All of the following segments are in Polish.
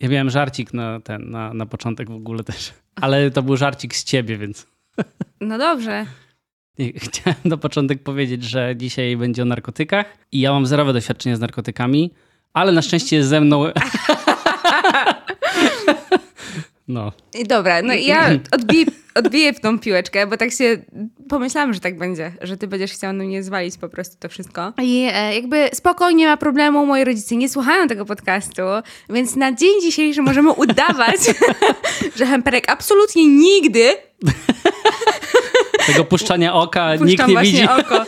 Ja miałem żarcik na, ten, na, na początek w ogóle też. Ale to był żarcik z ciebie, więc. No dobrze. Chciałem na początek powiedzieć, że dzisiaj będzie o narkotykach i ja mam zerowe doświadczenie z narkotykami, ale na szczęście jest ze mną. No. I dobra, no ja odbiję, odbiję w tą piłeczkę, bo tak się pomyślałam, że tak będzie, że ty będziesz chciał na mnie zwalić po prostu to wszystko. I e, jakby spokojnie ma problemu, moi rodzice nie słuchają tego podcastu, więc na dzień dzisiejszy możemy udawać, że Hemperek absolutnie nigdy tego puszczania oka Puszczam nikt nie widzi. oko.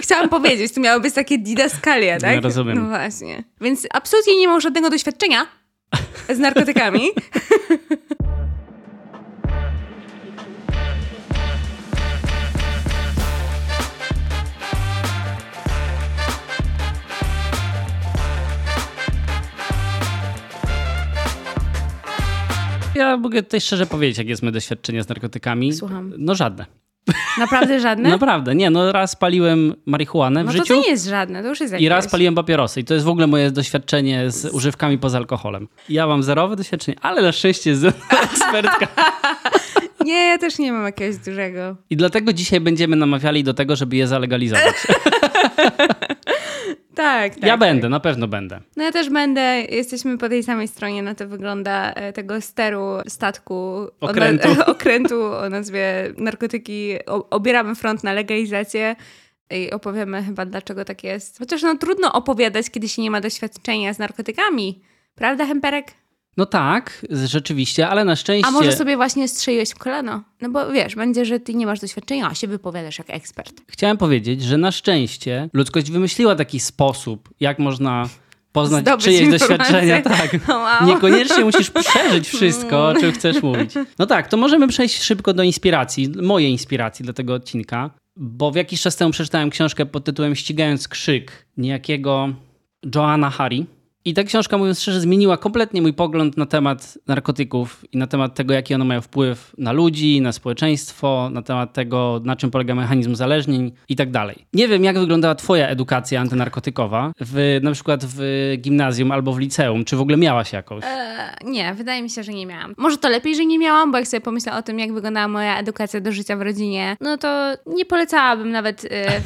Chciałam powiedzieć, to miało być takie didaskalia, tak? Ja rozumiem. No właśnie. Więc absolutnie nie mam żadnego doświadczenia z narkotykami. Ja mogę tutaj szczerze powiedzieć, jak jest moje doświadczenie z narkotykami. Słucham. No żadne. Naprawdę żadne? Naprawdę, nie, no raz paliłem marihuanę w no to życiu to nie jest żadne, to już jest i raz jakieś. paliłem papierosy i to jest w ogóle moje doświadczenie z używkami poza alkoholem. Ja mam zerowe doświadczenie, ale na szczęście jest ekspertka. Nie, ja też nie mam jakiegoś dużego. I dlatego dzisiaj będziemy namawiali do tego, żeby je zalegalizować. Tak, tak. ja tak. będę, na pewno będę. No ja też będę, jesteśmy po tej samej stronie, na to wygląda e, tego steru statku, Okrętu. O, na, okrętu o nazwie narkotyki, o, obieramy front na legalizację i opowiemy chyba dlaczego tak jest. Chociaż no trudno opowiadać, kiedy się nie ma doświadczenia z narkotykami. Prawda, Hemperek? No tak, rzeczywiście, ale na szczęście... A może sobie właśnie strzeliłeś w kolano? No bo wiesz, będzie, że ty nie masz doświadczenia, a się wypowiadasz jak ekspert. Chciałem powiedzieć, że na szczęście ludzkość wymyśliła taki sposób, jak można poznać Zdobyć czyjeś informacje. doświadczenia. Tak. Wow. Niekoniecznie musisz przeżyć wszystko, o czym chcesz mówić. No tak, to możemy przejść szybko do inspiracji, mojej inspiracji dla tego odcinka, bo w jakiś czas temu przeczytałem książkę pod tytułem Ścigając krzyk niejakiego Joanna Hari. I ta książka, mówiąc szczerze, zmieniła kompletnie mój pogląd na temat narkotyków i na temat tego, jaki one mają wpływ na ludzi, na społeczeństwo, na temat tego, na czym polega mechanizm uzależnień i tak dalej. Nie wiem, jak wyglądała twoja edukacja antynarkotykowa, w, na przykład w gimnazjum albo w liceum, czy w ogóle miałaś jakąś? E, nie, wydaje mi się, że nie miałam. Może to lepiej, że nie miałam, bo jak sobie pomyślę o tym, jak wyglądała moja edukacja do życia w rodzinie, no to nie polecałabym nawet e,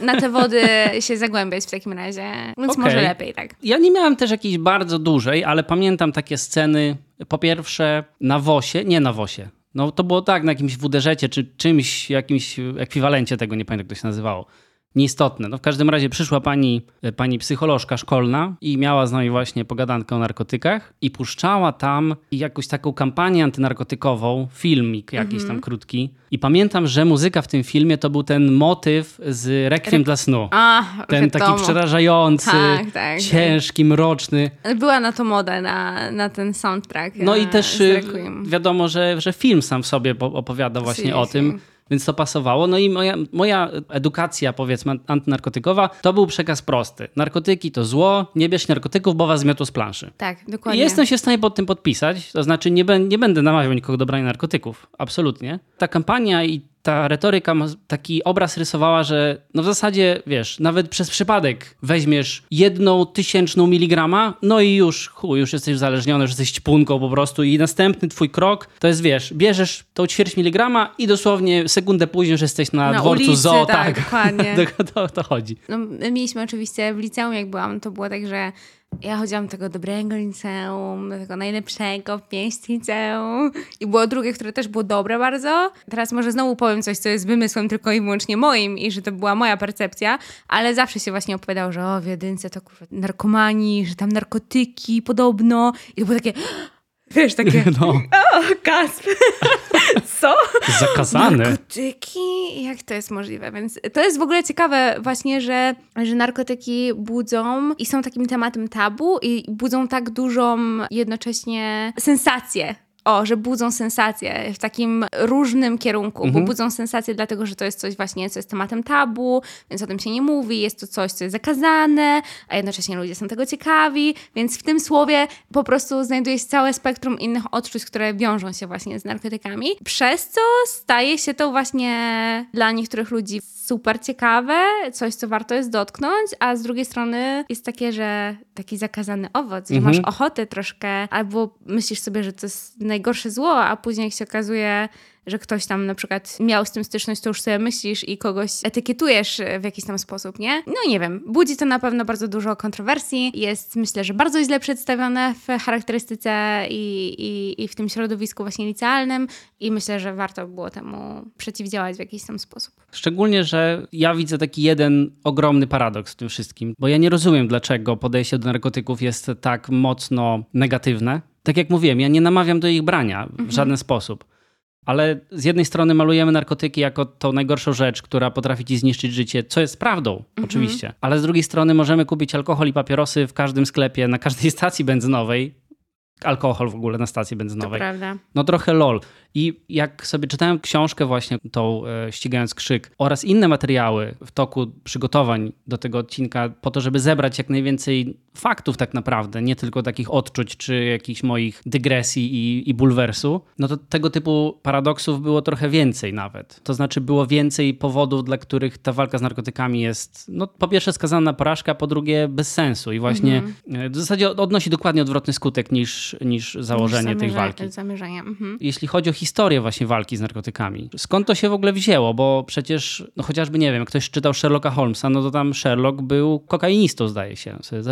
na te wody się zagłębiać w takim razie. Więc Okej. może lepiej, tak. Ja nie miałem też jakiejś bardzo dużej, ale pamiętam takie sceny, po pierwsze na WOSie, nie na WOSie, no to było tak, na jakimś WDŻ-cie, czy czymś, jakimś ekwiwalencie tego, nie pamiętam jak to się nazywało. Nieistotne. No w każdym razie przyszła pani, pani psycholożka szkolna i miała z nami właśnie pogadankę o narkotykach i puszczała tam jakąś taką kampanię antynarkotykową, filmik jakiś tam krótki. I pamiętam, że muzyka w tym filmie to był ten motyw z Requiem dla snu. A, Ten taki przerażający, Tak, tak, ciężki, mroczny. Była na to moda, na, na ten soundtrack. No e, i też z y, Requiem. wiadomo, że, że film sam w sobie po- opowiada właśnie o Seriously. tym, więc to pasowało. No i moja, moja edukacja, powiedzmy, antynarkotykowa, to był przekaz prosty. Narkotyki to zło, nie bierz narkotyków, bo was zmiotło z planszy. Tak, I dokładnie. jestem się w stanie pod tym podpisać, to znaczy nie, nie będę namawiał nikogo do brania narkotyków, absolutnie. Ta kampania i ta retoryka taki obraz rysowała, że no w zasadzie, wiesz, nawet przez przypadek weźmiesz jedną tysięczną miligrama, no i już, chuj, już jesteś uzależniony, już jesteś ćpunką po prostu i następny twój krok to jest, wiesz, bierzesz tą ćwierć miligrama i dosłownie sekundę później już jesteś na, Na dworcu ulicy, zoo, tak, tak. dokładnie. to, to, to chodzi. No, my mieliśmy oczywiście w liceum, jak byłam, to było tak, że ja chodziłam do tego dobrego liceum, do tego najlepszego mieście liceum. I było drugie, które też było dobre bardzo. Teraz może znowu powiem coś, co jest wymysłem tylko i wyłącznie moim i że to była moja percepcja, ale zawsze się właśnie opowiadało, że o, w jedynce to kurwa narkomani, że tam narkotyki podobno. I to było takie, wiesz, takie, No, o, gasp. Co? zakazane. Narkotyki? Jak to jest możliwe? Więc to jest w ogóle ciekawe właśnie, że, że narkotyki budzą i są takim tematem tabu i budzą tak dużą jednocześnie sensację o, że budzą sensację w takim różnym kierunku, Mhm. bo budzą sensację dlatego, że to jest coś właśnie, co jest tematem tabu, więc o tym się nie mówi, jest to coś, co jest zakazane, a jednocześnie ludzie są tego ciekawi, więc w tym słowie po prostu znajduje się całe spektrum innych odczuć, które wiążą się właśnie z narkotykami, przez co staje się to właśnie dla niektórych ludzi super ciekawe, coś, co warto jest dotknąć, a z drugiej strony jest takie, że taki zakazany owoc, że Mhm. masz ochotę troszkę, albo myślisz sobie, że to jest najgorsze zło, a później jak się okazuje, że ktoś tam na przykład miał z tym styczność, to już sobie myślisz i kogoś etykietujesz w jakiś tam sposób, nie? No nie wiem, budzi to na pewno bardzo dużo kontrowersji, jest myślę, że bardzo źle przedstawione w charakterystyce i, i, i w tym środowisku właśnie licealnym i myślę, że warto było temu przeciwdziałać w jakiś tam sposób. Szczególnie, że ja widzę taki jeden ogromny paradoks w tym wszystkim, bo ja nie rozumiem, dlaczego podejście do narkotyków jest tak mocno negatywne. Tak jak mówiłem, ja nie namawiam do ich brania w żaden sposób. Ale z jednej strony malujemy narkotyki jako tą najgorszą rzecz, która potrafi ci zniszczyć życie, co jest prawdą, oczywiście. Ale z drugiej strony możemy kupić alkohol i papierosy w każdym sklepie, na każdej stacji benzynowej. Alkohol w ogóle na stacji To benzynowej. prawda. No trochę lol. I jak sobie czytałem książkę właśnie tą e, Ścigając Krzyk oraz inne materiały w toku przygotowań do tego odcinka po to, żeby zebrać jak najwięcej faktów tak naprawdę, nie tylko takich odczuć czy jakichś moich dygresji i, i bulwersu, no to tego typu paradoksów było trochę więcej nawet. To znaczy było więcej powodów, dla których ta walka z narkotykami jest no po pierwsze skazana na porażkę, a po drugie bez sensu i właśnie e, w zasadzie odnosi dokładnie odwrotny skutek niż, niż założenie tej Zamierza- walki Zamierzenia. Mhm. jeśli chodzi o historię właśnie walki z narkotykami. Skąd to się w ogóle wzięło? Bo przecież, no chociażby, nie wiem, jak ktoś czytał Sherlocka Holmesa, no to tam Sherlock był kokainistą, zdaje się. Sobie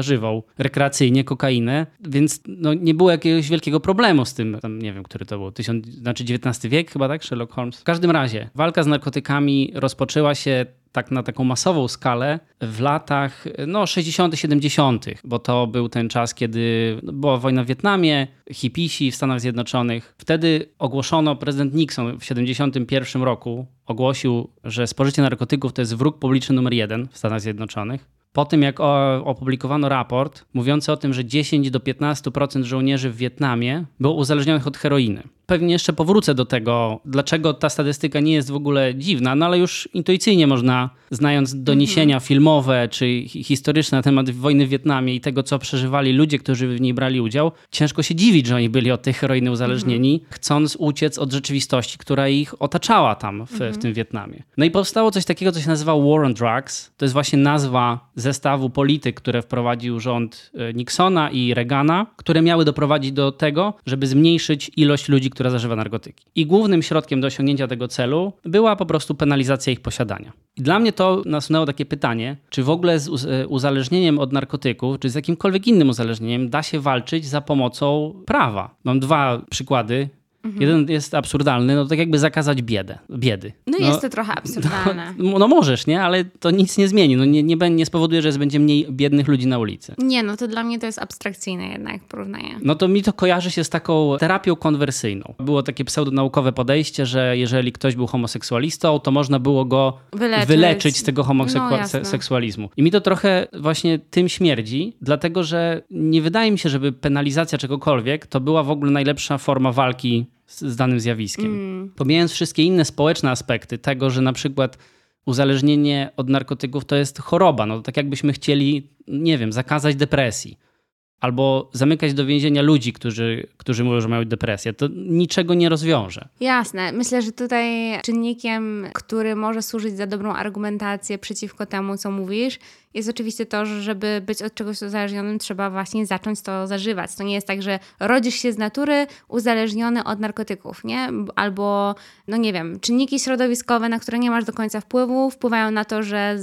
rekreacyjnie kokainę, więc no, nie było jakiegoś wielkiego problemu z tym. Tam, nie wiem, który to był, tysiąc, znaczy XIX wiek chyba, tak? Sherlock Holmes. W każdym razie, walka z narkotykami rozpoczęła się tak na taką masową skalę w latach no 60 70 bo to był ten czas, kiedy była wojna w Wietnamie, hipisi w Stanach Zjednoczonych. Wtedy ogłoszono, prezydent Nixon w 71 roku ogłosił, że spożycie narkotyków to jest wróg publiczny numer jeden w Stanach Zjednoczonych. Po tym, jak opublikowano raport mówiący o tym, że 10 do 15% żołnierzy w Wietnamie było uzależnionych od heroiny. Pewnie jeszcze powrócę do tego, dlaczego ta statystyka nie jest w ogóle dziwna, no ale już intuicyjnie można, znając doniesienia filmowe czy hi- historyczne na temat wojny w Wietnamie i tego, co przeżywali ludzie, którzy w niej brali udział, ciężko się dziwić, że oni byli od tej heroiny uzależnieni, chcąc uciec od rzeczywistości, która ich otaczała tam w, w tym Wietnamie. No i powstało coś takiego, co się nazywa War on Drugs. To jest właśnie nazwa zestawu polityk, które wprowadził rząd e, Nixona i Reagana, które miały doprowadzić do tego, żeby zmniejszyć ilość ludzi, która zażywa narkotyki. I głównym środkiem do osiągnięcia tego celu była po prostu penalizacja ich posiadania. I dla mnie to nasunęło takie pytanie, czy w ogóle z e, uzależnieniem od narkotyków, czy z jakimkolwiek innym uzależnieniem da się walczyć za pomocą prawa. Mam dwa przykłady. Jeden jest absurdalny, no tak jakby zakazać biedę, biedy. No, jest to trochę absurdalne. No, no możesz, nie? Ale to nic nie zmieni. No nie, nie, nie spowoduje, że będzie mniej biednych ludzi na ulicy. Nie, no to dla mnie to jest abstrakcyjne jednak porównanie. No to mi to kojarzy się z taką terapią konwersyjną. Było takie pseudonaukowe podejście, że jeżeli ktoś był homoseksualistą, to można było go Wyleczyć. wyleczyć, z tego No, homoseksualizmu. I mi to trochę właśnie tym śmierdzi, dlatego że nie wydaje mi się, żeby penalizacja czegokolwiek to była w ogóle najlepsza forma walki z, z danym zjawiskiem. Mm. Pomijając wszystkie inne społeczne aspekty tego, że na przykład uzależnienie od narkotyków to jest choroba. No tak jakbyśmy chcieli, nie wiem, zakazać depresji. Albo zamykać do więzienia ludzi, którzy, którzy mówią, że mają depresję. To niczego nie rozwiąże. Jasne. Myślę, że tutaj czynnikiem, który może służyć za dobrą argumentację przeciwko temu, co mówisz, jest oczywiście to, że żeby być od czegoś uzależnionym, trzeba właśnie zacząć to zażywać. To nie jest tak, że rodzisz się z natury uzależniony od narkotyków, nie? Albo, no nie wiem, czynniki środowiskowe, na które nie masz do końca wpływu, wpływają na to, że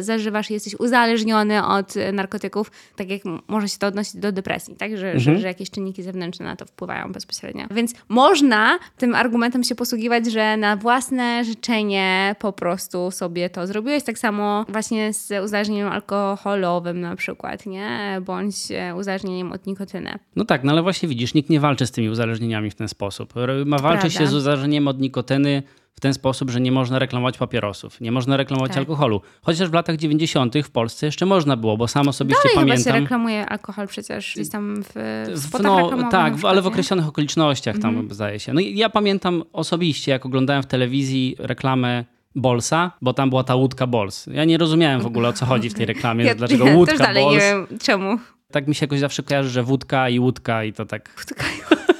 zażywasz i jesteś uzależniony od narkotyków, tak jak może się to odnosić do depresji, tak? Że, że, że jakieś czynniki zewnętrzne na to wpływają bezpośrednio. Więc można tym argumentem się posługiwać, że na własne życzenie po prostu sobie to zrobiłeś. Tak samo właśnie z uzależnieniem alkoholowym na przykład, nie? Bądź e, uzależnieniem od nikotyny. No tak, no ale właśnie widzisz, nikt nie walczy z tymi uzależnieniami w ten sposób. Ma walczy się z uzależnieniem od nikotyny w ten sposób, że nie można reklamować papierosów, nie można reklamować tak. alkoholu. Chociaż w latach 90. w Polsce jeszcze można było, bo sam osobiście Dalej pamiętam. Dalej się reklamuje alkohol przecież gdzieś tam w, w no, Tak, ale w określonych okolicznościach tam mhm. zdaje się. No ja pamiętam osobiście, jak oglądałem w telewizji reklamę Bolsa, bo tam była ta łódka Bols. Ja nie rozumiałem w ogóle o co chodzi w tej reklamie, ja, dlaczego ja łódka też dalej Bols. nie wiem czemu. Tak mi się jakoś zawsze kojarzy, że wódka i łódka i to tak... Wódka i łódka.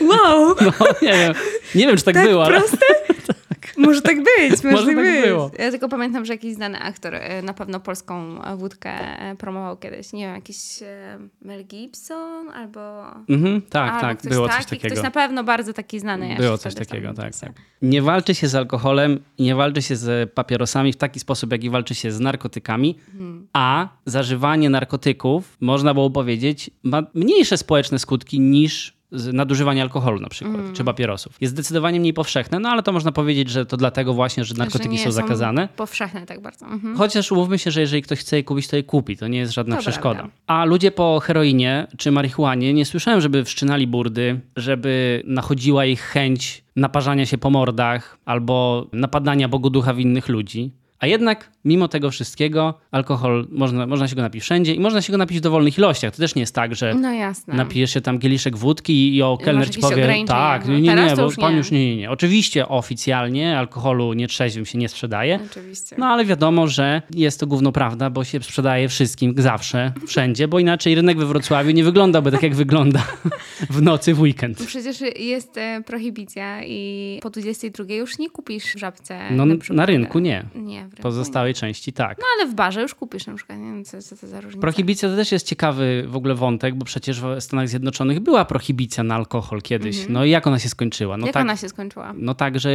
Wow! No, nie wiem. Nie wiem, czy tak, tak było. Proste? Może tak być, może, może tak, być. Było. Ja tylko pamiętam, że jakiś znany aktor e, na pewno polską wódkę e, promował kiedyś. Nie wiem, jakiś e, Mel Gibson albo... Mhm, tak, albo tak, było taki, coś takiego. Ktoś na pewno bardzo taki znany. Było coś takiego, tak, tak. Nie walczy się z alkoholem i nie walczy się z papierosami w taki sposób, jaki walczy się z narkotykami, hmm. a zażywanie narkotyków, można było powiedzieć, ma mniejsze społeczne skutki niż nadużywanie alkoholu na przykład, mm. czy papierosów. Jest zdecydowanie mniej powszechne, no ale to można powiedzieć, że to dlatego właśnie, że narkotyki że są zakazane. powszechne tak bardzo. Mhm. Chociaż umówmy się, że jeżeli ktoś chce je kupić, to je kupi. To nie jest żadna to przeszkoda. Prawda. A ludzie po heroinie czy marihuanie nie słyszałem, żeby wszczynali burdy, żeby nachodziła ich chęć naparzania się po mordach albo napadania Bogu ducha w innych ludzi. A jednak, mimo tego wszystkiego, alkohol, można, można się go napić wszędzie i można się go napić w dowolnych ilościach. To też nie jest tak, że no napijesz się tam kieliszek wódki i o kelner ci powie, tak, nie, nie, nie, bo pan nie. już nie, nie, nie. Oczywiście oficjalnie alkoholu nietrzeźwym się nie sprzedaje. Oczywiście. No ale wiadomo, że jest to gówno prawda, bo się sprzedaje wszystkim zawsze, wszędzie, bo inaczej rynek we Wrocławiu nie wyglądałby tak, jak wygląda w nocy w weekend. Przecież jest e, prohibicja i po 22 już nie kupisz w żabce. No na, na rynku nie. Nie, w pozostałej części tak. No ale w barze już kupisz na przykład, nie wiem co, co to za różnica. Prohibicja to też jest ciekawy w ogóle wątek, bo przecież w Stanach Zjednoczonych była prohibicja na alkohol kiedyś. Mhm. No i jak ona się skończyła? No jak tak, ona się skończyła? No tak, że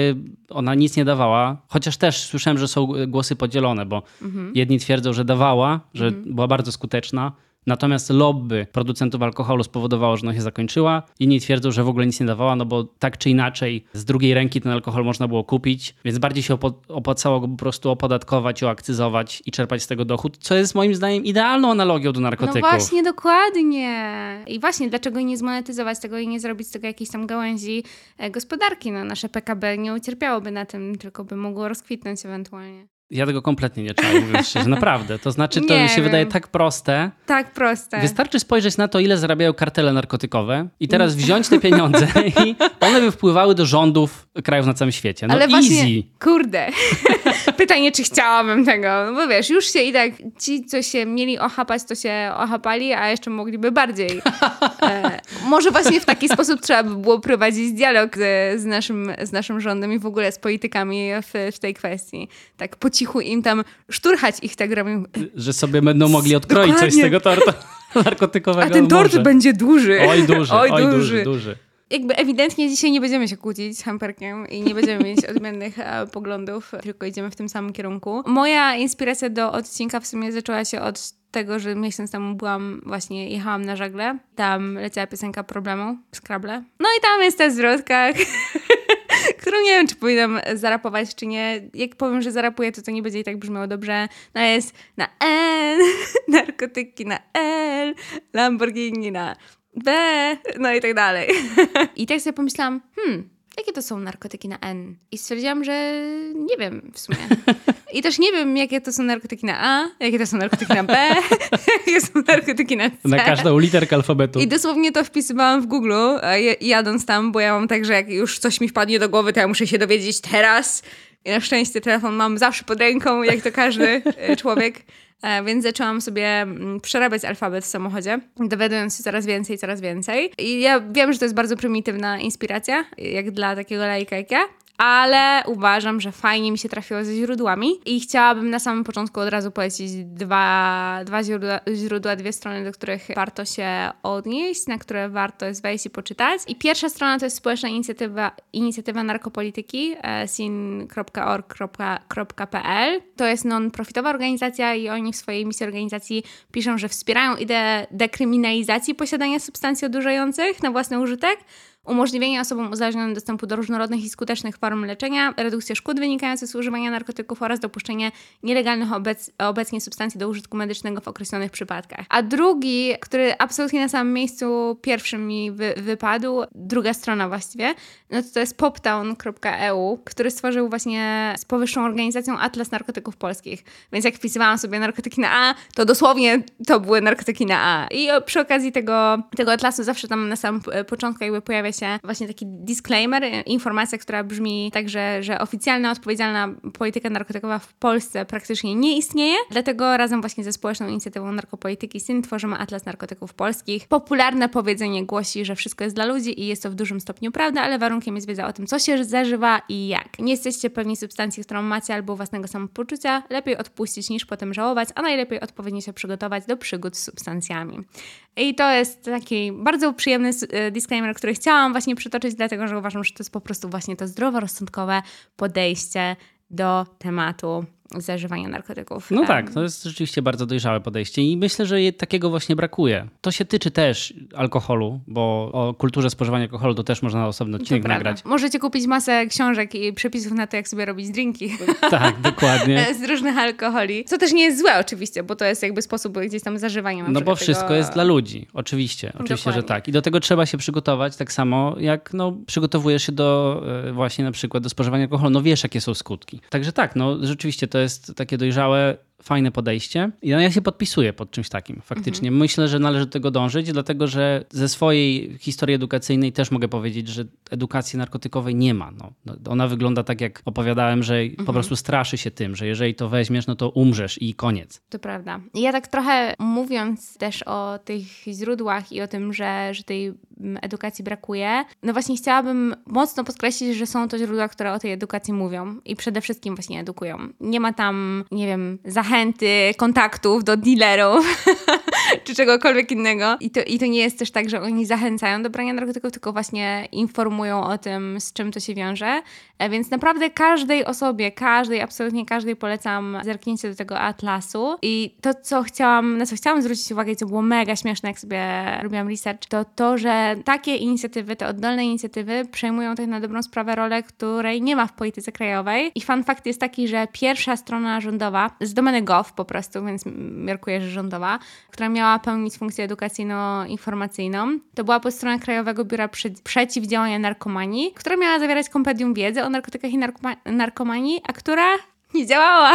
ona nic nie dawała, chociaż też słyszałem, że są głosy podzielone, bo mhm. jedni twierdzą, że dawała, że mhm. była bardzo skuteczna, Natomiast lobby producentów alkoholu spowodowało, że ona się zakończyła. Inni twierdzą, że w ogóle nic nie dawała, no bo tak czy inaczej z drugiej ręki ten alkohol można było kupić, więc bardziej się opłacało go po prostu opodatkować, oakcyzować i czerpać z tego dochód, co jest moim zdaniem idealną analogią do narkotyków. No właśnie, dokładnie. I właśnie, dlaczego nie zmonetyzować tego i nie zrobić z tego jakiejś tam gałęzi e, gospodarki? No, nasze PKB nie ucierpiałoby na tym, tylko by mogło rozkwitnąć ewentualnie. Ja tego kompletnie nie czuję, mówiąc szczerze, naprawdę. To znaczy, to mi się wiem. wydaje tak proste. Tak proste. Wystarczy spojrzeć na to, ile zarabiają kartele narkotykowe i teraz wziąć te pieniądze i one by wpływały do rządów krajów na całym świecie. No Ale easy. Właśnie, kurde. Pytanie, czy chciałabym tego. No bo wiesz, już się i tak ci, co się mieli ochapać, to się ochapali, a jeszcze mogliby bardziej. E, może właśnie w taki sposób trzeba by było prowadzić dialog z, z, naszym, z naszym rządem i w ogóle z politykami w, w tej kwestii. Tak po cichu im tam szturchać ich tak robią. Że sobie będą mogli odkroić Dokładnie. coś z tego tortu narkotykowego. A ten tort może. będzie duży. Oj, duży, oj, oj duży. duży, duży jakby ewidentnie dzisiaj nie będziemy się kłócić z Hamperkiem i nie będziemy mieć odmiennych e, poglądów, tylko idziemy w tym samym kierunku. Moja inspiracja do odcinka w sumie zaczęła się od tego, że miesiąc temu byłam, właśnie jechałam na żagle. Tam leciała piosenka Problemu, Scrabble. No i tam jest ta zwrotka, którą nie wiem, czy powinnam zarapować, czy nie. Jak powiem, że zarapuję, to to nie będzie i tak brzmiało dobrze. No jest na N, narkotyki na L, Lamborghini na B, no i tak dalej. I tak sobie pomyślałam, hmm, jakie to są narkotyki na N? I stwierdziłam, że nie wiem w sumie. I też nie wiem, jakie to są narkotyki na A, jakie to są narkotyki na B, jakie są narkotyki na C. Na każdą literkę alfabetu. I dosłownie to wpisywałam w Google, jadąc tam, bo ja mam tak, że jak już coś mi wpadnie do głowy, to ja muszę się dowiedzieć teraz. I na szczęście telefon mam zawsze pod ręką, jak to każdy e, człowiek. E, więc zaczęłam sobie mm, przerabiać alfabet w samochodzie, dowiadując się coraz więcej, coraz więcej. I ja wiem, że to jest bardzo prymitywna inspiracja, jak dla takiego lajka jak ja, ale uważam, że fajnie mi się trafiło ze źródłami i chciałabym na samym początku od razu polecić dwa, dwa źródła, źródła, dwie strony, do których warto się odnieść, na które warto jest wejść i poczytać. I pierwsza strona to jest społeczna inicjatywa, inicjatywa narkopolityki e, sin.org.pl. To jest non-profitowa organizacja i oni w swojej misji organizacji piszą, że wspierają ideę dekryminalizacji posiadania substancji odurzających na własny użytek, umożliwienie osobom uzależnionym dostępu do różnorodnych i skutecznych form leczenia, redukcję szkód wynikających z używania narkotyków oraz dopuszczenie nielegalnych obec obecnie substancji do użytku medycznego w określonych przypadkach. A drugi, który absolutnie na samym miejscu pierwszym mi wy wypadł, druga strona właściwie, no to to jest poptown.eu, który stworzył właśnie z powyższą organizacją Atlas Narkotyków Polskich. Więc jak wpisywałam sobie narkotyki na A, to dosłownie to były narkotyki na A. I przy okazji tego, tego atlasu zawsze tam na samym początku jakby pojawia się właśnie taki disclaimer, informacja, która brzmi tak, że, że oficjalna, odpowiedzialna polityka narkotykowa w Polsce praktycznie nie istnieje, dlatego razem właśnie ze społeczną inicjatywą narkopolityki SYN tworzymy Atlas Narkotyków Polskich. Popularne powiedzenie głosi, że wszystko jest dla ludzi i jest to w dużym stopniu prawda, ale warunkiem jest wiedza o tym, co się zażywa i jak. Nie jesteście pewni substancji, którą macie albo własnego samopoczucia, lepiej odpuścić niż potem żałować, a najlepiej odpowiednio się przygotować do przygód z substancjami. I to jest taki bardzo przyjemny e, disclaimer, który chciałam właśnie przytoczyć, dlatego że uważam, że to jest po prostu właśnie to zdroworozsądkowe podejście do tematu zażywania narkotyków. No tak, to jest rzeczywiście bardzo dojrzałe podejście i myślę, że takiego właśnie brakuje. To się tyczy też alkoholu, bo o kulturze spożywania alkoholu to też można osobno odcinek nagrać. Możecie kupić masę książek i przepisów na to, jak sobie robić drinki. Tak, dokładnie. Z różnych alkoholi. Co też nie jest złe oczywiście, bo to jest jakby sposób gdzieś tam zażywania. No bo wszystko tego... jest dla ludzi, oczywiście. Oczywiście, dokładnie. że tak. I do tego trzeba się przygotować tak samo, jak no, przygotowujesz się do e, właśnie na przykład do spożywania alkoholu. No wiesz, jakie są skutki. Także tak, no rzeczywiście to jest takie dojrzałe fajne podejście. I ja się podpisuję pod czymś takim, faktycznie. Mhm. Myślę, że należy do tego dążyć, dlatego że ze swojej historii edukacyjnej też mogę powiedzieć, że edukacji narkotykowej nie ma. No, no ona wygląda tak, jak opowiadałem, że mhm. po prostu straszy się tym, że jeżeli to weźmiesz, no to umrzesz i koniec. To prawda. Ja tak trochę mówiąc też o tych źródłach i o tym, że, że tej edukacji brakuje, no właśnie chciałabym mocno podkreślić, że są to źródła, które o tej edukacji mówią i przede wszystkim właśnie edukują. Nie ma tam, nie wiem, zachęt zachęty, kontaktów do dealerów czy czegokolwiek innego. I to, I to nie jest też tak, że oni zachęcają do brania narkotyków, tylko właśnie informują o tym, z czym to się wiąże. E, więc naprawdę każdej osobie, każdej, absolutnie każdej polecam zerknięcie do tego atlasu. I to, co chciałam, na co chciałam zwrócić uwagę, co było mega śmieszne, jak sobie robiłam research, to to, że takie inicjatywy, te oddolne inicjatywy przejmują tak na dobrą sprawę rolę, której nie ma w polityce krajowej. I fun fact jest taki, że pierwsza strona rządowa z domeny gov po prostu, więc miarkuję, że rządowa, która miała pełnić funkcję edukacyjno-informacyjną, to była po stronie Krajowego Biura Przeciwdziałania Narkomanii, która miała zawierać kompendium wiedzy o narkotykach i narkoma narkomanii, a która nie działała.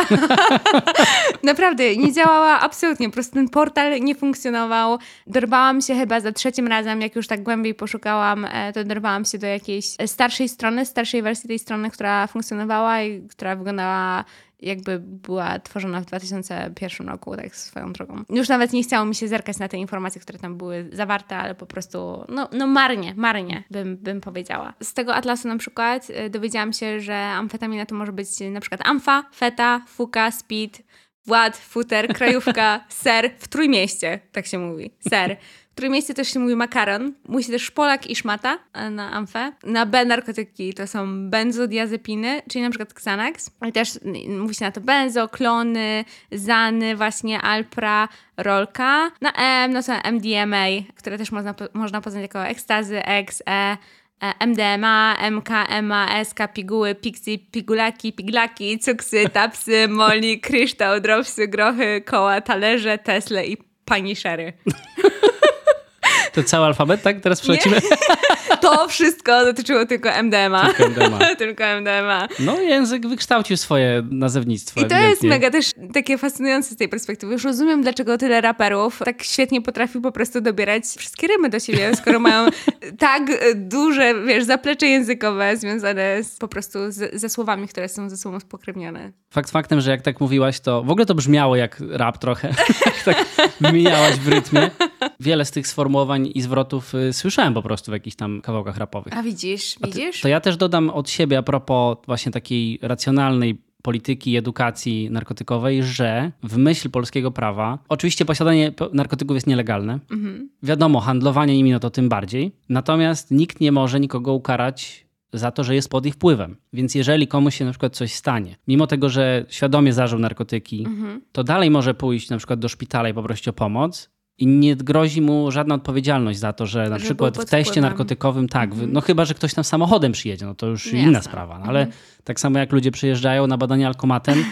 Naprawdę, nie działała absolutnie. Po prostu ten portal nie funkcjonował. Dorwałam się chyba za trzecim razem, jak już tak głębiej poszukałam, e, to dorwałam się do jakiejś starszej strony, starszej wersji tej strony, która funkcjonowała i która wyglądała jakby była tworzona w 2001 roku, tak swoją drogą. Już nawet nie chciało mi się zerkać na te informacje, które tam były zawarte, ale po prostu, no, no marnie, marnie bym, bym powiedziała. Z tego atlasu na przykład y, dowiedziałam się, że amfetamina to może być na przykład amfa, feta, fuka, speed, Wład, futer, krajówka, ser w Trójmieście, tak się mówi, ser. Trójmieście też się mówi makaron. Musi też szpolak i szmata e, na amfę. Na B narkotyki to są benzodiazepiny, czyli na przykład Xanax. I też mówi się na to benzo, klony, zany, właśnie alpra, rolka. Na M no są MDMA, które też można, można poznać jako ekstazy, X, E, MDMA, MK, MA, SK, piguły, pixi, pigulaki, piglaki, cuksy, tapsy, moli, kryształ, dropsy, grochy, koła, talerze, Tesle i paniszery. To cały alfabet, tak? Teraz przelecimy? To wszystko dotyczyło tylko MDMA. Tylko MDMA. tylko MDMA. No język wykształcił swoje nazewnictwo. I to ewidentnie. jest mega też takie fascynujące z tej perspektywy. Już rozumiem, dlaczego tyle raperów tak świetnie potrafi po prostu dobierać wszystkie rymy do siebie, skoro mają tak duże, wiesz, zaplecze językowe związane z, po prostu z, ze słowami, które są ze sobą spokrewnione. Fakt faktem, że jak tak mówiłaś, to w ogóle to brzmiało jak rap trochę. tak wymieniałaś w rytmie. Wiele z tych sformułowań i zwrotów y, słyszałem po prostu w jakichś tam kawałkach rapowych. A widzisz, widzisz? to ja też dodam od siebie a propos właśnie takiej racjonalnej polityki i edukacji narkotykowej, że w myśl polskiego prawa, oczywiście posiadanie narkotyków jest nielegalne. Mhm. Wiadomo, handlowanie nimi no to tym bardziej. Natomiast nikt nie może nikogo ukarać za to, że jest pod ich wpływem. Więc jeżeli komuś się na przykład coś stanie, mimo tego, że świadomie zażył narkotyki, mhm. to dalej może pójść na przykład do szpitala i poprosić o pomoc, i nie grozi mu żadna odpowiedzialność za to, że na Że przykład w teście wpływem. narkotykowym, tak, wy- no chyba, że ktoś tam samochodem przyjedzie, no to już Jasne. inna sprawa, no, ale Mhm. tak samo jak ludzie przyjeżdżają na badanie alkomatem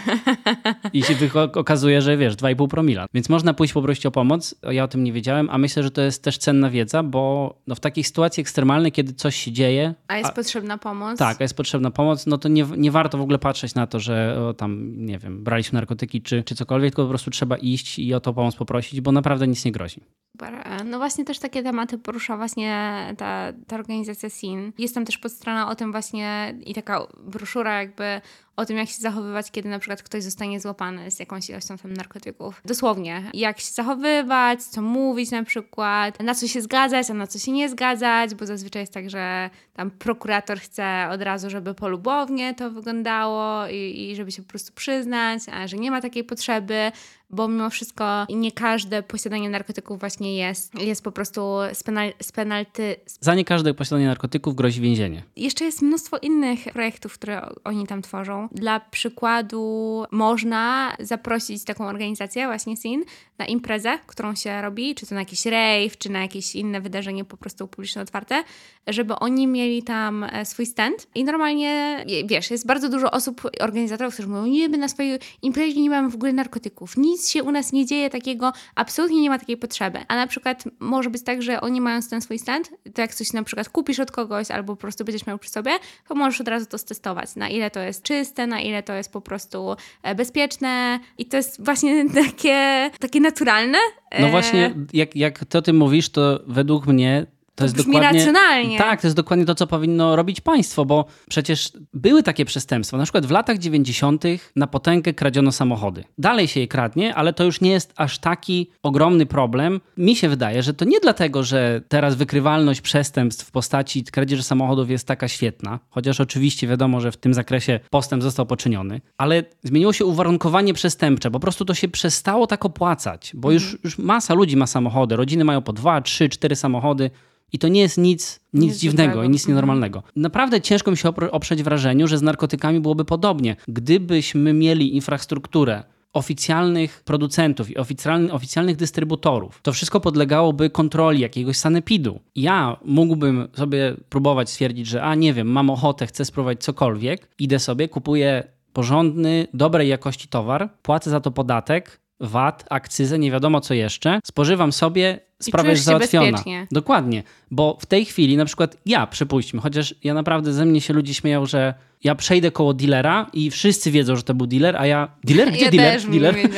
i się okazuje, że wiesz, 2,5 promila. Więc można pójść poprosić o pomoc, ja o tym nie wiedziałem, a myślę, że to jest też cenna wiedza, bo no, w takiej sytuacji ekstremalnej, kiedy coś się dzieje, A jest potrzebna pomoc? tak, a jest potrzebna pomoc, no to nie, nie warto w ogóle patrzeć na to, że o, tam, nie wiem, braliśmy narkotyki czy, czy cokolwiek, tylko po prostu trzeba iść i o to pomoc poprosić, bo naprawdę nic nie grozi. Super. No właśnie też takie tematy porusza właśnie ta, ta organizacja SIN. Jest tam też podstrona o tym właśnie i taka broszura jakby o tym, jak się zachowywać, kiedy na przykład ktoś zostanie złapany z jakąś ilością tam narkotyków. Dosłownie. Jak się zachowywać, co mówić na przykład, na co się zgadzać, a na co się nie zgadzać, bo zazwyczaj jest tak, że tam prokurator chce od razu, żeby polubownie to wyglądało i, i żeby się po prostu przyznać, a że nie ma takiej potrzeby, bo mimo wszystko nie każde posiadanie narkotyków właśnie jest, jest po prostu spenal, spenalty. Za nie każde posiadanie narkotyków grozi więzienie. Jeszcze jest mnóstwo innych projektów, które oni tam tworzą. Dla przykładu można zaprosić taką organizację, właśnie SIN, na imprezę, którą się robi, czy to na jakiś rave, czy na jakieś inne wydarzenie po prostu publiczne, otwarte, żeby oni mieli tam e, swój stand i normalnie, je- wiesz, jest bardzo dużo osób, organizatorów, którzy mówią, nie, my na swojej imprezie nie mamy w ogóle narkotyków, nic się u nas nie dzieje takiego, absolutnie nie ma takiej potrzeby. A na przykład może być tak, że oni mając ten swój stand, to jak coś na przykład kupisz od kogoś albo po prostu będziesz miał przy sobie, to możesz od razu to stestować, na ile to jest czyste, na ile to jest po prostu e, bezpieczne i to jest właśnie takie, takie naturalne. No E, właśnie, jak, jak ty o tym mówisz, to według mnie to, jest brzmi dokładnie. racjonalnie. Tak, to jest dokładnie to, co powinno robić państwo, bo przecież były takie przestępstwa. Na przykład w latach 90. na potęgę kradziono samochody. Dalej się je kradnie, ale to już nie jest aż taki ogromny problem. Mi się wydaje, że to nie dlatego, że teraz wykrywalność przestępstw w postaci kradzieży samochodów jest taka świetna, chociaż oczywiście wiadomo, że w tym zakresie postęp został poczyniony, ale zmieniło się uwarunkowanie przestępcze. Po prostu to się przestało tak opłacać, bo już, już masa ludzi ma samochody, rodziny mają po dwa, trzy, cztery samochody. I to nie jest nic, nic Nic dziwnego zwykłego. i nic Mhm. nienormalnego. Naprawdę ciężko mi się opr- oprzeć wrażeniu, że z narkotykami byłoby podobnie. Gdybyśmy mieli infrastrukturę oficjalnych producentów i oficjalny, oficjalnych dystrybutorów, to wszystko podlegałoby kontroli jakiegoś sanepidu. Ja mógłbym sobie próbować stwierdzić, że a nie wiem, mam ochotę, chcę spróbować cokolwiek, idę sobie, kupuję porządny, dobrej jakości towar, płacę za to podatek, VAT, akcyzę, nie wiadomo co jeszcze, spożywam sobie, sprawa jest załatwiona. bezpiecznie. Dokładnie, bo w tej chwili na przykład ja, przypuśćmy, chociaż ja naprawdę ze mnie się ludzie śmieją, że ja przejdę koło dealera i wszyscy wiedzą, że to był dealer, a ja... Dealer? Gdzie ja dealer? też dealer?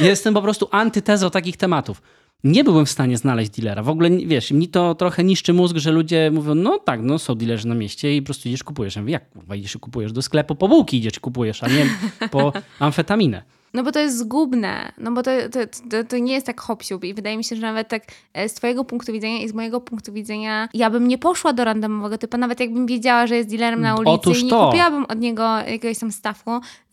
Jestem po prostu antytezą takich tematów. Nie byłbym w stanie znaleźć dealera. W ogóle, wiesz, mi to trochę niszczy mózg, że ludzie mówią, no tak, no są dealerzy na mieście i po prostu idziesz kupujesz. Ja mówię, jak kurwa idziesz kupujesz? Do sklepu po bułki idziesz kupujesz, a nie po amfetaminę. No bo to jest zgubne, no bo to, to, to, to nie jest tak hop i wydaje mi się, że nawet tak e, z twojego punktu widzenia i z mojego punktu widzenia ja bym nie poszła do randomowego typa, nawet jakbym wiedziała, że jest dealerem na ulicy Otóż i nie to. kupiłabym od niego jakiegoś tam stawku,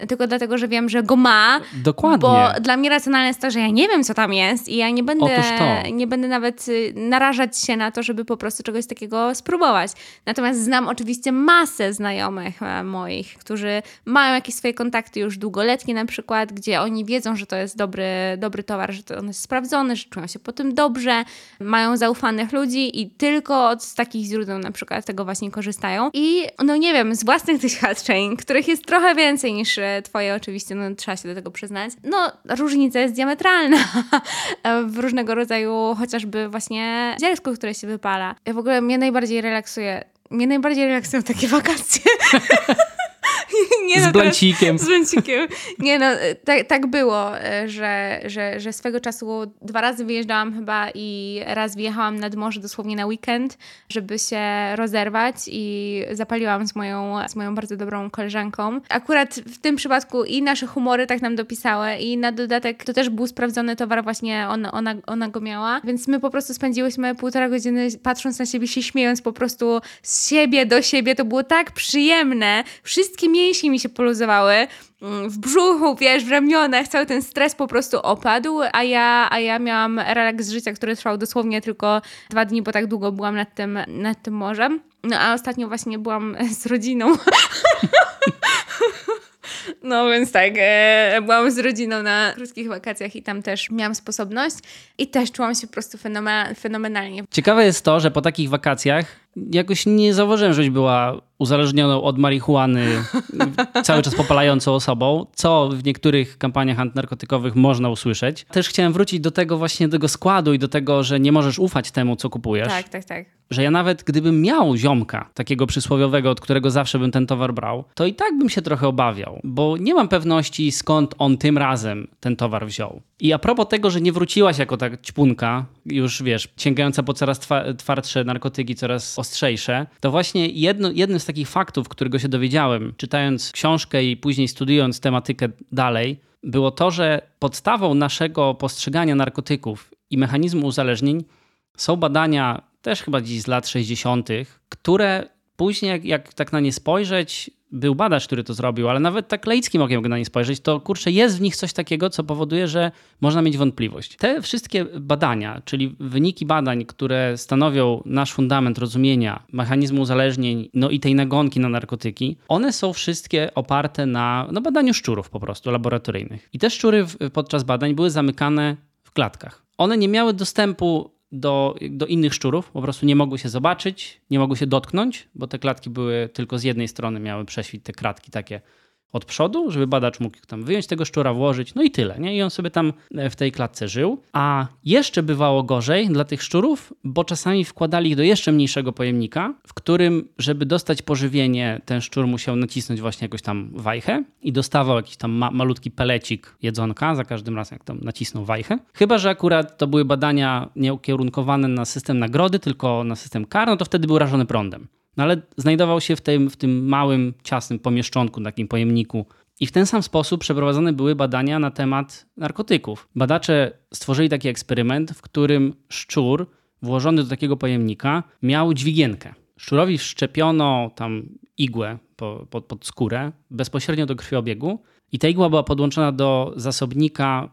tylko dlatego, że wiem, że go ma, Dokładnie. bo dla mnie racjonalne jest to, że ja nie wiem, co tam jest i ja nie będę, nie będę nawet y, narażać się na to, żeby po prostu czegoś takiego spróbować. Natomiast znam oczywiście masę znajomych e, moich, którzy mają jakieś swoje kontakty już długoletnie na przykład, gdzie oni wiedzą, że to jest dobry, dobry towar, że to on jest sprawdzony, że czują się po tym dobrze, mają zaufanych ludzi i tylko od takich źródeł na przykład z tego właśnie korzystają. I no nie wiem, z własnych doświadczeń, których jest trochę więcej niż e, twoje oczywiście, no trzeba się do tego przyznać, no różnica jest diametralna w różnego rodzaju chociażby właśnie zielsku, które się wypala. Ja w ogóle mnie najbardziej relaksuje, mnie najbardziej relaksują takie wakacje. Nie Z no, teraz- blancikiem. z Luncikiem. Nie no, tak, tak było, e, że, że, że swego czasu dwa razy wyjeżdżałam chyba i raz wyjechałam nad morze dosłownie na weekend, żeby się rozerwać i zapaliłam z moją, z moją bardzo dobrą koleżanką. Akurat w tym przypadku i nasze humory tak nam dopisały i na dodatek to też był sprawdzony towar, właśnie ona, ona, ona go miała, więc my po prostu spędziłyśmy półtora godziny patrząc na siebie, się śmiejąc po prostu z siebie do siebie. To było tak przyjemne. Wszystkie mięśnie mi się poluzowały. Mm, W brzuchu, wiesz, w ramionach, cały ten stres po prostu opadł, a ja, a ja miałam relaks życia, który trwał dosłownie tylko dwa dni, bo tak długo byłam nad tym, nad tym morzem. No a ostatnio właśnie byłam z rodziną. No więc tak, e, byłam z rodziną na krótkich wakacjach i tam też miałam sposobność i też czułam się po prostu fenomen fenomenalnie. Ciekawe jest to, że po takich wakacjach jakoś nie zauważyłem, żebyś była uzależnioną od marihuany, cały czas popalającą osobą, co w niektórych kampaniach antynarkotykowych można usłyszeć. Też chciałem wrócić do tego właśnie do tego składu i do tego, że nie możesz ufać temu, co kupujesz. Tak, tak, tak. Że ja nawet gdybym miał ziomka, takiego przysłowiowego, od którego zawsze bym ten towar brał, to i tak bym się trochę obawiał, bo nie mam pewności skąd on tym razem ten towar wziął. I a propos tego, że nie wróciłaś jako ta ćpunka, już wiesz, sięgająca po coraz twardsze narkotyki, coraz ostrzejsze, to właśnie jedno, jednym z takich faktów, którego się dowiedziałem, czytając książkę i później studiując tematykę dalej, było to, że podstawą naszego postrzegania narkotyków i mechanizmu uzależnień są badania, też chyba gdzieś z lat 60., które później, jak, jak tak na nie spojrzeć, był badacz, który to zrobił, ale nawet tak laickim okiem na nie spojrzeć, to kurczę, jest w nich coś takiego, co powoduje, że można mieć wątpliwość. Te wszystkie badania, czyli wyniki badań, które stanowią nasz fundament rozumienia mechanizmu uzależnień, no i tej nagonki na narkotyki, one są wszystkie oparte na no, badaniu szczurów po prostu, laboratoryjnych. I te szczury podczas badań były zamykane w klatkach. One nie miały dostępu do, do innych szczurów, po prostu nie mogły się zobaczyć, nie mogły się dotknąć, bo te klatki były tylko z jednej strony, miały prześwit te kratki takie od przodu, żeby badacz mógł tam wyjąć tego szczura, włożyć, no i tyle. Nie? I on sobie tam e, w tej klatce żył. A jeszcze bywało gorzej dla tych szczurów, bo czasami wkładali ich do jeszcze mniejszego pojemnika, w którym, żeby dostać pożywienie, ten szczur musiał nacisnąć właśnie jakąś tam wajchę i dostawał jakiś tam ma malutki pelecik jedzonka za każdym razem, jak tam nacisnął wajchę. Chyba, że akurat to były badania nie ukierunkowane na system nagrody, tylko na system kar, no to wtedy był rażony prądem. No ale znajdował się w tym, w tym małym, ciasnym pomieszczonku, takim pojemniku. I w ten sam sposób przeprowadzone były badania na temat narkotyków. Badacze stworzyli taki eksperyment, w którym szczur włożony do takiego pojemnika miał dźwigienkę. Szczurowi wszczepiono tam igłę po, pod, pod skórę bezpośrednio do krwiobiegu i ta igła była podłączona do zasobnika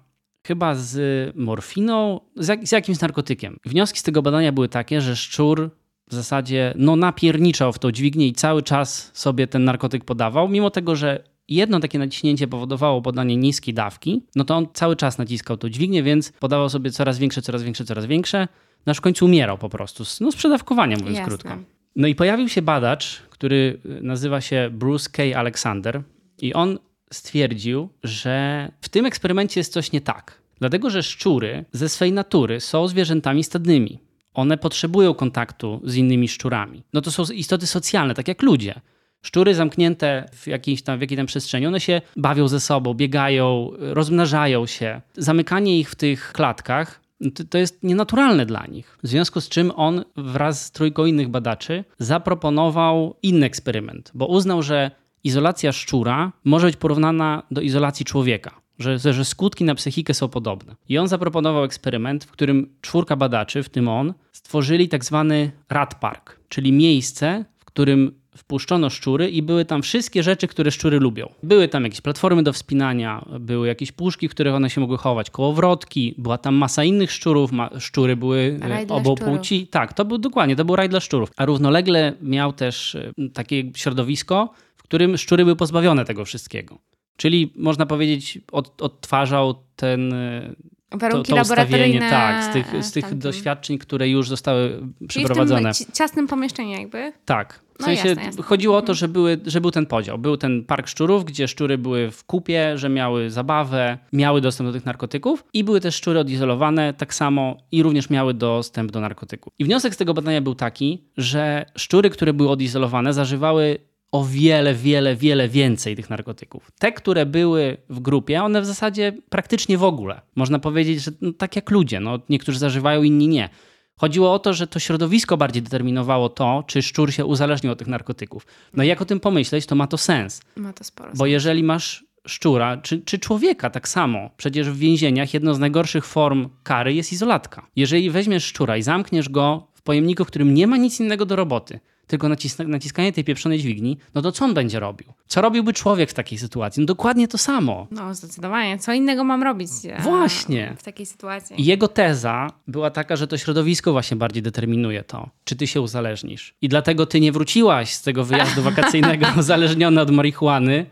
chyba z morfiną, z, jak, z jakimś narkotykiem. Wnioski z tego badania były takie, że szczur w zasadzie no, napierniczał w tą dźwignię i cały czas sobie ten narkotyk podawał, mimo tego, że jedno takie naciśnięcie powodowało podanie niskiej dawki, no to on cały czas naciskał tą dźwignię, więc podawał sobie coraz większe, coraz większe, coraz większe, no aż w końcu umierał po prostu, no z przedawkowania mówiąc Jasne. krótko. No i pojawił się badacz, który nazywa się Bruce K. Alexander i on stwierdził, że w tym eksperymencie jest coś nie tak. Dlatego, że szczury ze swej natury są zwierzętami stadnymi one potrzebują kontaktu z innymi szczurami. No to są istoty socjalne, tak jak ludzie. Szczury zamknięte w jakiejś tam, w jakiej tam przestrzeni, one się bawią ze sobą, biegają, rozmnażają się. Zamykanie ich w tych klatkach to, to jest nienaturalne dla nich. W związku z czym on wraz z trójką innych badaczy zaproponował inny eksperyment, bo uznał, że izolacja szczura może być porównana do izolacji człowieka że, że skutki na psychikę są podobne. I on zaproponował eksperyment, w którym czwórka badaczy, w tym on, stworzyli tak zwany rat park, czyli miejsce, w którym wpuszczono szczury i były tam wszystkie rzeczy, które szczury lubią. Były tam jakieś platformy do wspinania, były jakieś puszki, w których one się mogły chować, kołowrotki, była tam masa innych szczurów, ma, szczury były e, obą płci. Tak, to był dokładnie, to był raj dla szczurów. A równolegle miał też e, takie środowisko, w którym szczury były pozbawione tego wszystkiego. Czyli można powiedzieć, od, odtwarzał ten. E, Warunki to, to laboratoryjne. Tak, z tych, z tych doświadczeń, które już zostały przeprowadzone. w tym ciasnym pomieszczeniu jakby? Tak. W no sensie jasne, jasne. chodziło o to, mhm. że, były, że był ten podział. Był ten park szczurów, gdzie szczury były w kupie, że miały zabawę, miały dostęp do tych narkotyków i były też szczury odizolowane tak samo i również miały dostęp do narkotyków. I wniosek z tego badania był taki, że szczury, które były odizolowane, zażywały o wiele, wiele, wiele więcej tych narkotyków. Te, które były w grupie, one w zasadzie praktycznie w ogóle. Można powiedzieć, że no, tak jak ludzie, no, niektórzy zażywają, inni nie. Chodziło o to, że to środowisko bardziej determinowało to, czy szczur się uzależnił od tych narkotyków. No i jak o tym pomyśleć, to ma to sens. Ma to sporo Bo jeżeli masz szczura, czy, czy człowieka tak samo, przecież w więzieniach jedną z najgorszych form kary jest izolatka. Jeżeli weźmiesz szczura i zamkniesz go w pojemniku, w którym nie ma nic innego do roboty, tylko naciskanie tej pieprzonej dźwigni, no to co on będzie robił? Co robiłby człowiek w takiej sytuacji? No dokładnie to samo. No zdecydowanie. Co innego mam robić e, właśnie. w takiej sytuacji? I jego teza była taka, że to środowisko właśnie bardziej determinuje to, czy ty się uzależnisz. I dlatego ty nie wróciłaś z tego wyjazdu wakacyjnego uzależniona od marihuany,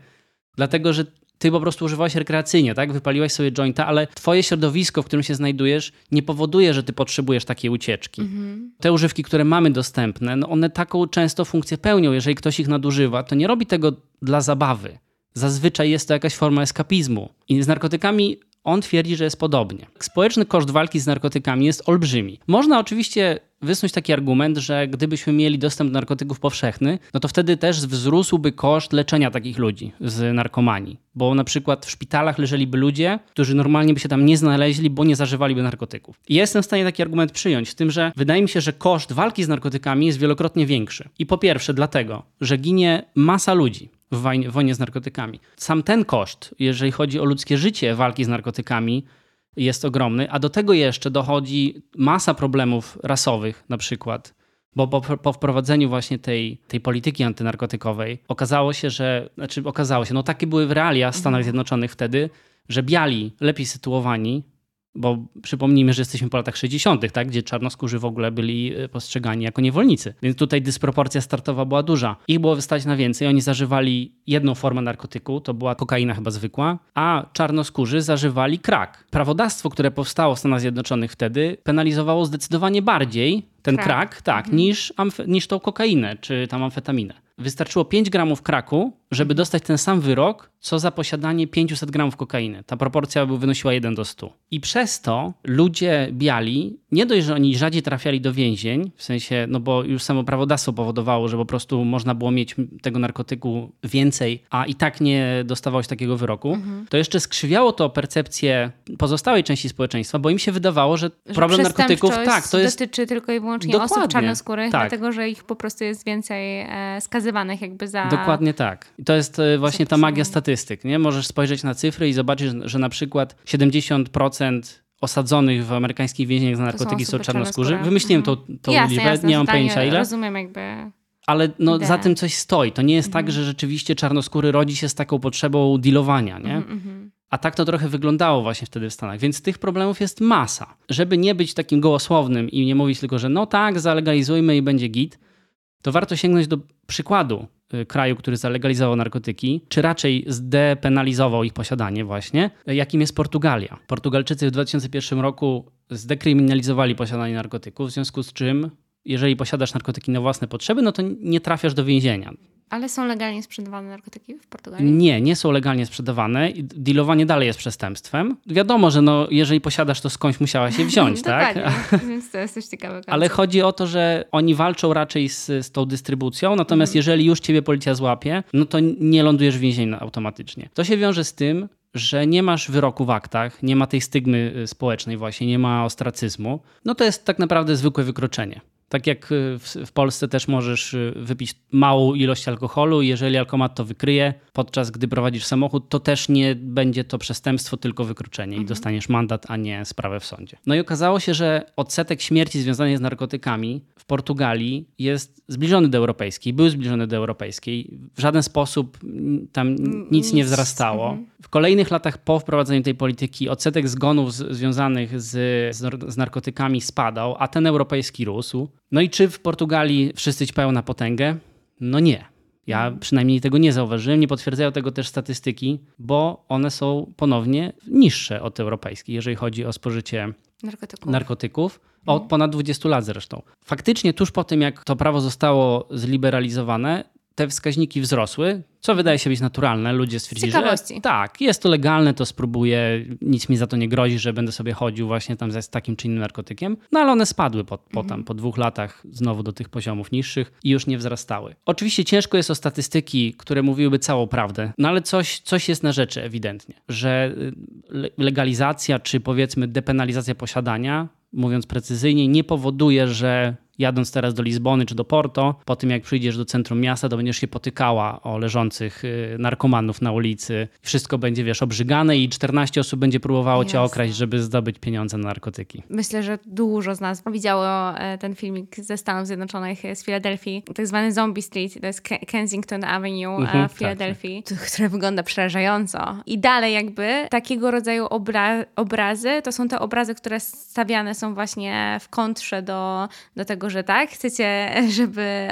Dlatego, że ty po prostu używałeś rekreacyjnie, tak? Wypaliłeś sobie jointa, ale twoje środowisko, w którym się znajdujesz, nie powoduje, że ty potrzebujesz takiej ucieczki. Mhm. Te używki, które mamy dostępne, no one taką często funkcję pełnią. Jeżeli ktoś ich nadużywa, to nie robi tego dla zabawy. Zazwyczaj jest to jakaś forma eskapizmu. I z narkotykami on twierdzi, że jest podobnie. Społeczny koszt walki z narkotykami jest olbrzymi. Można oczywiście wysnuć taki argument, że gdybyśmy mieli dostęp do narkotyków powszechny, no to wtedy też wzrósłby koszt leczenia takich ludzi z narkomanii. Bo na przykład w szpitalach leżeliby ludzie, którzy normalnie by się tam nie znaleźli, bo nie zażywaliby narkotyków. I jestem w stanie taki argument przyjąć, z tym, że wydaje mi się, że koszt walki z narkotykami jest wielokrotnie większy. I po pierwsze dlatego, że ginie masa ludzi w w wojnie z narkotykami. Sam ten koszt, jeżeli chodzi o ludzkie życie walki z narkotykami, jest ogromny, a do tego jeszcze dochodzi masa problemów rasowych, na przykład. Bo po, po, wprowadzeniu właśnie tej, tej polityki antynarkotykowej okazało się, że, znaczy okazało się, no takie były realia Stanów mhm. Zjednoczonych wtedy, że biali, lepiej sytuowani, bo przypomnijmy, że jesteśmy po latach 60., tak, gdzie czarnoskórzy w ogóle byli e, postrzegani jako niewolnicy. Więc tutaj dysproporcja startowa była duża. Ich było wystać na więcej. Oni zażywali jedną formę narkotyku, to była kokaina chyba zwykła, a czarnoskórzy zażywali krak. Prawodawstwo, które powstało w Stanach Zjednoczonych wtedy, penalizowało zdecydowanie bardziej ten krak, krak tak, mhm. niż, niż tą kokainę czy tam amfetaminę. Wystarczyło 5 gramów kraku, żeby dostać ten sam wyrok, co za posiadanie 500 gramów kokainy. Ta proporcja by wynosiła 1 do 100. I przez to ludzie biali, nie dość, że oni rzadziej trafiali do więzień, w sensie, no bo już samo prawodawstwo powodowało, że po prostu można było mieć tego narkotyku więcej, a i tak nie dostawało się takiego wyroku, mhm. to jeszcze skrzywiało to percepcję pozostałej części społeczeństwa, bo im się wydawało, że, że problem narkotyków tak, to jest... dotyczy tylko i wyłącznie Dokładnie. osób czarnoskórych, tak. dlatego że ich po prostu jest więcej e, skazywanych jakby za... Dokładnie tak. I to jest e, właśnie ta magia statystyk. Nie? Możesz spojrzeć na cyfry i zobaczyć, że na przykład 70% osadzonych w amerykańskich więzieniach za narkotyki są, są czarnoskórzy. Wymyśliłem tą, tą jasne, liczbę, jasne, nie mam pojęcia ile. Rozumiem jakby ale no, za tym coś stoi. To nie jest tak, mhm. że rzeczywiście czarnoskóry rodzi się z taką potrzebą dealowania, nie? Mhm, mhm. A tak to trochę wyglądało właśnie wtedy w Stanach. Więc tych problemów jest masa. Żeby nie być takim gołosłownym i nie mówić tylko, że no tak, zalegalizujmy i będzie git, to warto sięgnąć do przykładu kraju, który zalegalizował narkotyki, czy raczej zdepenalizował ich posiadanie właśnie, jakim jest Portugalia. Portugalczycy w 2001 roku zdekryminalizowali posiadanie narkotyków, w związku z czym jeżeli posiadasz narkotyki na własne potrzeby, no to nie trafiasz do więzienia. Ale są legalnie sprzedawane narkotyki w Portugalii? Nie, nie są legalnie sprzedawane. Dealowanie dalej jest przestępstwem. Wiadomo, że no, jeżeli posiadasz, to skądś musiałaś je wziąć, tak? Więc to jest coś ciekawego. Ale chodzi o to, że oni walczą raczej z, z tą dystrybucją, natomiast mhm. jeżeli już ciebie policja złapie, no to nie lądujesz w więzieniu automatycznie. To się wiąże z tym, że nie masz wyroku w aktach, nie ma tej stygmy y, społecznej właśnie, nie ma ostracyzmu, no to jest tak naprawdę zwykłe wykroczenie. Tak jak y, w, Polsce też możesz y, wypić małą ilość alkoholu, jeżeli alkomat to wykryje, podczas gdy prowadzisz samochód, to też nie będzie to przestępstwo, tylko wykroczenie mhm. i dostaniesz mandat, a nie sprawę w sądzie. No i okazało się, że odsetek śmierci związanych z narkotykami w Portugalii jest zbliżony do europejskiej, był zbliżony do europejskiej. W żaden sposób tam nic nie wzrastało. Mhm. W kolejnych latach po wprowadzeniu tej polityki odsetek zgonów z, związanych z, z narkotykami spadał, a ten europejski rósł. No i czy w Portugalii wszyscy ćpają na potęgę? No nie. Ja mhm. przynajmniej tego nie zauważyłem. Nie potwierdzają tego też statystyki, bo one są ponownie niższe od europejskich, jeżeli chodzi o spożycie narkotyków. narkotyków. Od mhm. ponad 20 lat zresztą. Faktycznie, tuż po tym, jak to prawo zostało zliberalizowane, te wskaźniki wzrosły, co wydaje się być naturalne. Ludzie stwierdzili, że tak, jest to legalne, to spróbuję, nic mi za to nie grozi, że będę sobie chodził właśnie tam z takim czy innym narkotykiem. No ale one spadły po, po, tam, mhm. po dwóch latach znowu do tych poziomów niższych i już nie wzrastały. Oczywiście ciężko jest o statystyki, które mówiłyby całą prawdę, no ale coś, coś jest na rzeczy ewidentnie, że y, legalizacja czy powiedzmy depenalizacja posiadania mówiąc precyzyjnie, nie powoduje, że jadąc teraz do Lizbony czy do Porto, po tym jak przyjdziesz do centrum miasta, to będziesz się potykała o leżących y, narkomanów na ulicy. Wszystko będzie, wiesz, obrzygane i 14 osób będzie próbowało Jasne. cię okraść, żeby zdobyć pieniądze na narkotyki. Myślę, że dużo z nas widziało e, ten filmik ze Stanów Zjednoczonych, e, z Filadelfii, tak zwany Zombie Street, to jest Kensington Avenue e, mhm, w Filadelfii, tak, tak. które wygląda przerażająco. I dalej jakby takiego rodzaju obra obrazy, to są te obrazy, które stawiane są właśnie w kontrze do, do tego tego, że tak, chcecie, żeby,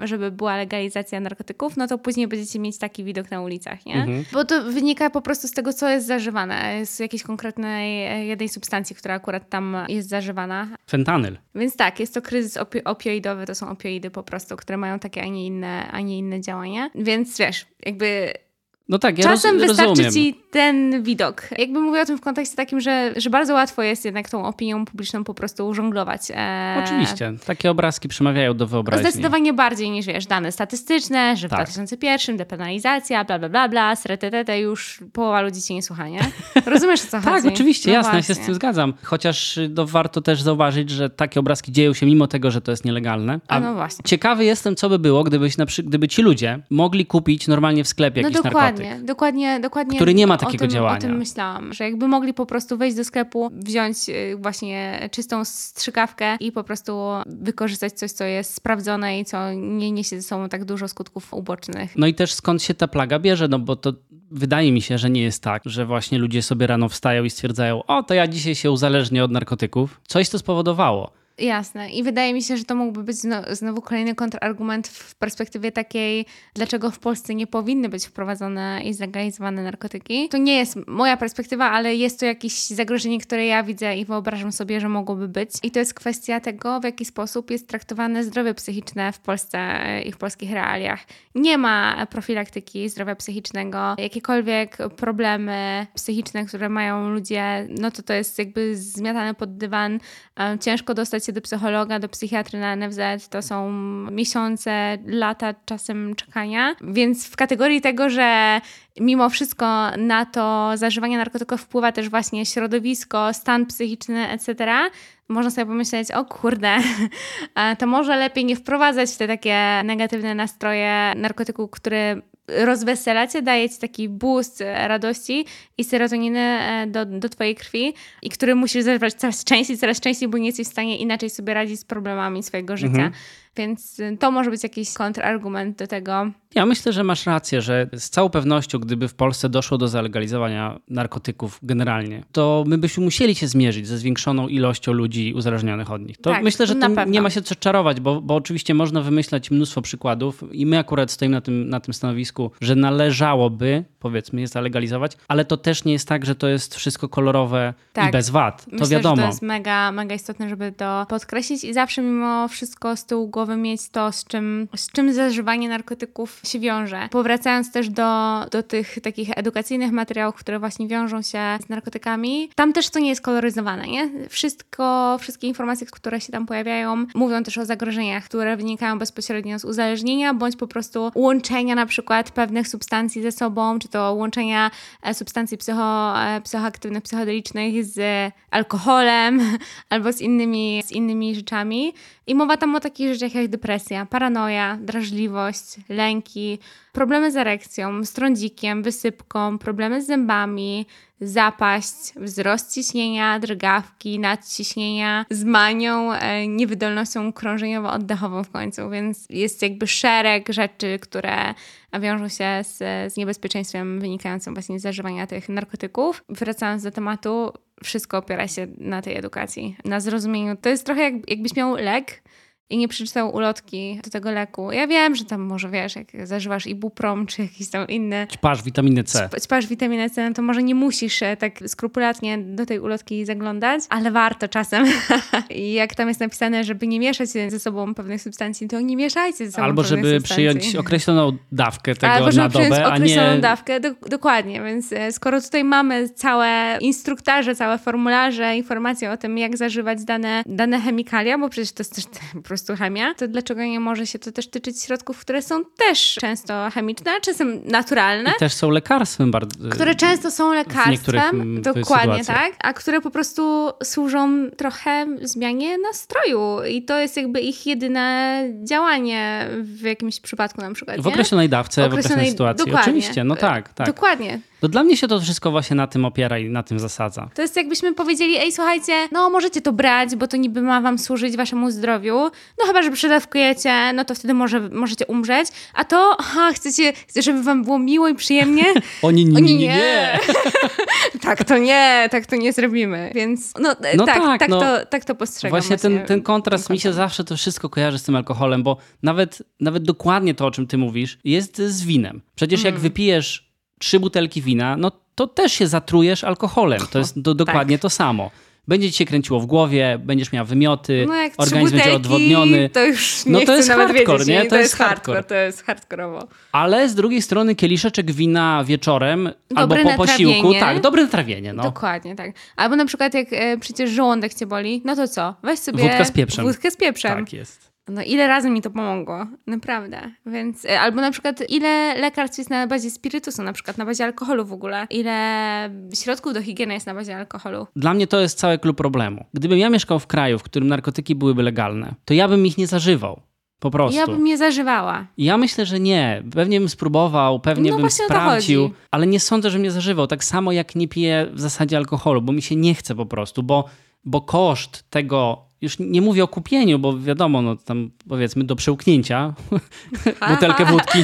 żeby była legalizacja narkotyków, no to później będziecie mieć taki widok na ulicach, nie? Mhm. Bo to wynika po prostu z tego, co jest zażywane, z jakiejś konkretnej e, jednej substancji, która akurat tam jest zażywana. Fentanyl. Więc tak, jest to kryzys opi opioidowy, to są opioidy po prostu, które mają takie, a nie inne, a nie inne działania. Więc wiesz, jakby no tak, ja Czasem roz, wystarczy rozumiem. ci ten widok. Jakby mówię o tym w kontekście takim, że, że bardzo łatwo jest jednak tą opinią publiczną po prostu żonglować. Eee... Oczywiście. Takie obrazki przemawiają do wyobraźni. Zdecydowanie bardziej niż, wiesz, dane statystyczne, że w tak. 2001 depenalizacja, bla, bla, bla, bla, sretetete, już połowa ludzi ci nie słucha, nie? Rozumiesz, co tak, chodzi? Tak, oczywiście, no jasne, ja się z tym zgadzam. Chociaż no, warto też zauważyć, że takie obrazki dzieją się mimo tego, że to jest nielegalne. A no właśnie. Ciekawy jestem, co by było, gdybyś na przy... gdyby ci ludzie mogli kupić normalnie w sklepie no jakiś dokładnie, narkotyk. Dokładnie, dokładnie. Który nie ma takiego o tym, działania. O tym myślałam, że jakby mogli po prostu wejść do sklepu, wziąć y, właśnie czystą strzykawkę i po prostu wykorzystać coś, co jest sprawdzone i co nie niesie ze sobą tak dużo skutków ubocznych. No i też skąd się ta plaga bierze, no bo to wydaje mi się, że nie jest tak, że właśnie ludzie sobie rano wstają i stwierdzają, o to ja dzisiaj się uzależnię od narkotyków. Coś to spowodowało. Jasne. I wydaje mi się, że to mógłby być znowu kolejny kontrargument w perspektywie takiej, dlaczego w Polsce nie powinny być wprowadzone i zlegalizowane narkotyki. To nie jest moja perspektywa, ale jest to jakieś zagrożenie, które ja widzę i wyobrażam sobie, że mogłoby być. I to jest kwestia tego, w jaki sposób jest traktowane zdrowie psychiczne w Polsce i w polskich realiach. Nie ma profilaktyki zdrowia psychicznego. Jakiekolwiek problemy psychiczne, które mają ludzie, no to to jest jakby zmiatane pod dywan. Ciężko dostać do psychologa, do psychiatry na NFZ to są miesiące, lata czasem czekania. Więc w kategorii tego, że mimo wszystko na to zażywanie narkotyków wpływa też właśnie środowisko, stan psychiczny, etc., można sobie pomyśleć, o kurde, to może lepiej nie wprowadzać w te takie negatywne nastroje narkotyku, który rozwesela cię, daje ci taki boost radości i serotoniny e, do, do twojej krwi i który musisz zażywać coraz częściej, coraz częściej, bo nie jesteś w stanie inaczej sobie radzić z problemami swojego życia. Mhm. Więc y, to może być jakiś kontrargument do tego. Ja myślę, że masz rację, że z całą pewnością, gdyby w Polsce doszło do zalegalizowania narkotyków generalnie, to my byśmy musieli się zmierzyć ze zwiększoną ilością ludzi uzależnionych od nich. To tak, myślę, że tym nie ma się co czarować, bo, bo oczywiście można wymyślać mnóstwo przykładów i my akurat stoimy na tym, na tym stanowisku, że należałoby, powiedzmy, je zalegalizować, ale to też nie jest tak, że to jest wszystko kolorowe tak. i bez wad. To myślę, wiadomo. Że to jest mega, mega istotne, żeby to podkreślić i zawsze mimo wszystko z tyłu głowy mieć to, z czym, z czym zażywanie narkotyków się wiąże. Powracając też do, do tych takich edukacyjnych materiałów, które właśnie wiążą się z narkotykami, tam też to nie jest koloryzowane, nie? Wszystko, wszystkie informacje, które się tam pojawiają, mówią też o zagrożeniach, które wynikają bezpośrednio z uzależnienia, bądź po prostu łączenia na przykład pewnych substancji ze sobą, czy to łączenia e, substancji psycho, e, psychoaktywnych, psychodelicznych z alkoholem albo z innymi, z innymi rzeczami. I mowa tam o takich rzeczach jak depresja, paranoja, drażliwość, lęki, problemy z erekcją, z trądzikiem, wysypką, problemy z zębami, zapaść, wzrost ciśnienia, drgawki, nadciśnienia, z manią, e, niewydolnością krążeniowo-oddechową w końcu, więc jest jakby szereg rzeczy, które wiążą się z, z niebezpieczeństwem wynikającym właśnie z zażywania tych narkotyków. Wracając do tematu, wszystko opiera się na tej edukacji, na zrozumieniu. To jest trochę jak, jakbyś miał lek, i nie przeczytał ulotki do tego leku. Ja wiem, że tam może wiesz, jak zażywasz ibuprom czy jakiś tam inny. Ćpasz witaminę C. Ćpasz witaminę C, no to może nie musisz e, tak skrupulatnie do tej ulotki zaglądać, ale warto czasem. I jak tam jest napisane, żeby nie mieszać ze sobą pewnych substancji, to nie mieszajcie ze sobą Albo żeby substancji. przyjąć określoną dawkę tego Albo żeby na przyjąć dobę, określoną a nie... dawkę, do, dokładnie. Więc e, skoro tutaj mamy całe instruktarze, całe formularze, informacje o tym, jak zażywać dane, dane chemikalia, bo przecież to jest też po prostu prostu chemia, to dlaczego nie może się to też tyczyć środków, które są też często chemiczne, a czasem naturalne. I też są lekarstwem bardzo. Które często są lekarstwem, mm, dokładnie tak, a które po prostu służą trochę zmianie nastroju i to jest jakby ich jedyne działanie w jakimś przypadku na przykład. W określonej dawce, w określonej, w określonej sytuacji. Dokładnie. Oczywiście, no tak, tak. Dokładnie. No dla mnie się to wszystko właśnie na tym opiera i na tym zasadza. To jest jakbyśmy powiedzieli, ej, słuchajcie, no możecie to brać, bo to niby ma wam służyć waszemu zdrowiu, no chyba, że przedawkujecie, no to wtedy może, możecie umrzeć, a to, ha, chcecie, żeby wam było miło i przyjemnie? Oni nie, Oni nie, nie. tak to nie, tak to nie zrobimy, więc no, No tak, tak, tak, no. to, tak to postrzegam. Właśnie ten, ten kontrast mi się zawsze to wszystko kojarzy z tym alkoholem, bo nawet, nawet dokładnie to, o czym ty mówisz, jest z winem. Przecież Mm. jak wypijesz trzy butelki wina, no to też się zatrujesz alkoholem. To jest do, dokładnie to samo. Będzie ci się kręciło w głowie, będziesz miała wymioty, no jak organizm będzie butelki, odwodniony. To już nie No to jest hardcore, wiedzieć, nie? To, To jest hardcore. hardcore, to jest hardkorowo. Ale z drugiej strony kieliszeczek wina wieczorem albo Dobre po posiłku. Tak, dobre natrawienie. No. Dokładnie, tak. Albo na przykład jak e, przecież żołądek cię boli, no to co? Weź sobie Wódka z pieprzem. Wódkę z pieprzem. Tak jest. No ile razy mi to pomogło, naprawdę. Więc, e, albo na przykład ile lekarstw jest na bazie spirytusu, na przykład na bazie alkoholu w ogóle. Ile środków do higieny jest na bazie alkoholu. Dla mnie to jest cały klucz problemu. Gdybym ja mieszkał w kraju, w którym narkotyki byłyby legalne, to ja bym ich nie zażywał. Po prostu. Ja bym je zażywała. Ja myślę, że nie. Pewnie bym spróbował, pewnie No bym sprawdził, ale nie sądzę, że mnie zażywał. Tak samo jak nie piję w zasadzie alkoholu, bo mi się nie chce po prostu, bo, bo koszt tego, już nie mówię o kupieniu, bo wiadomo, no tam powiedzmy do przełknięcia butelkę wódki,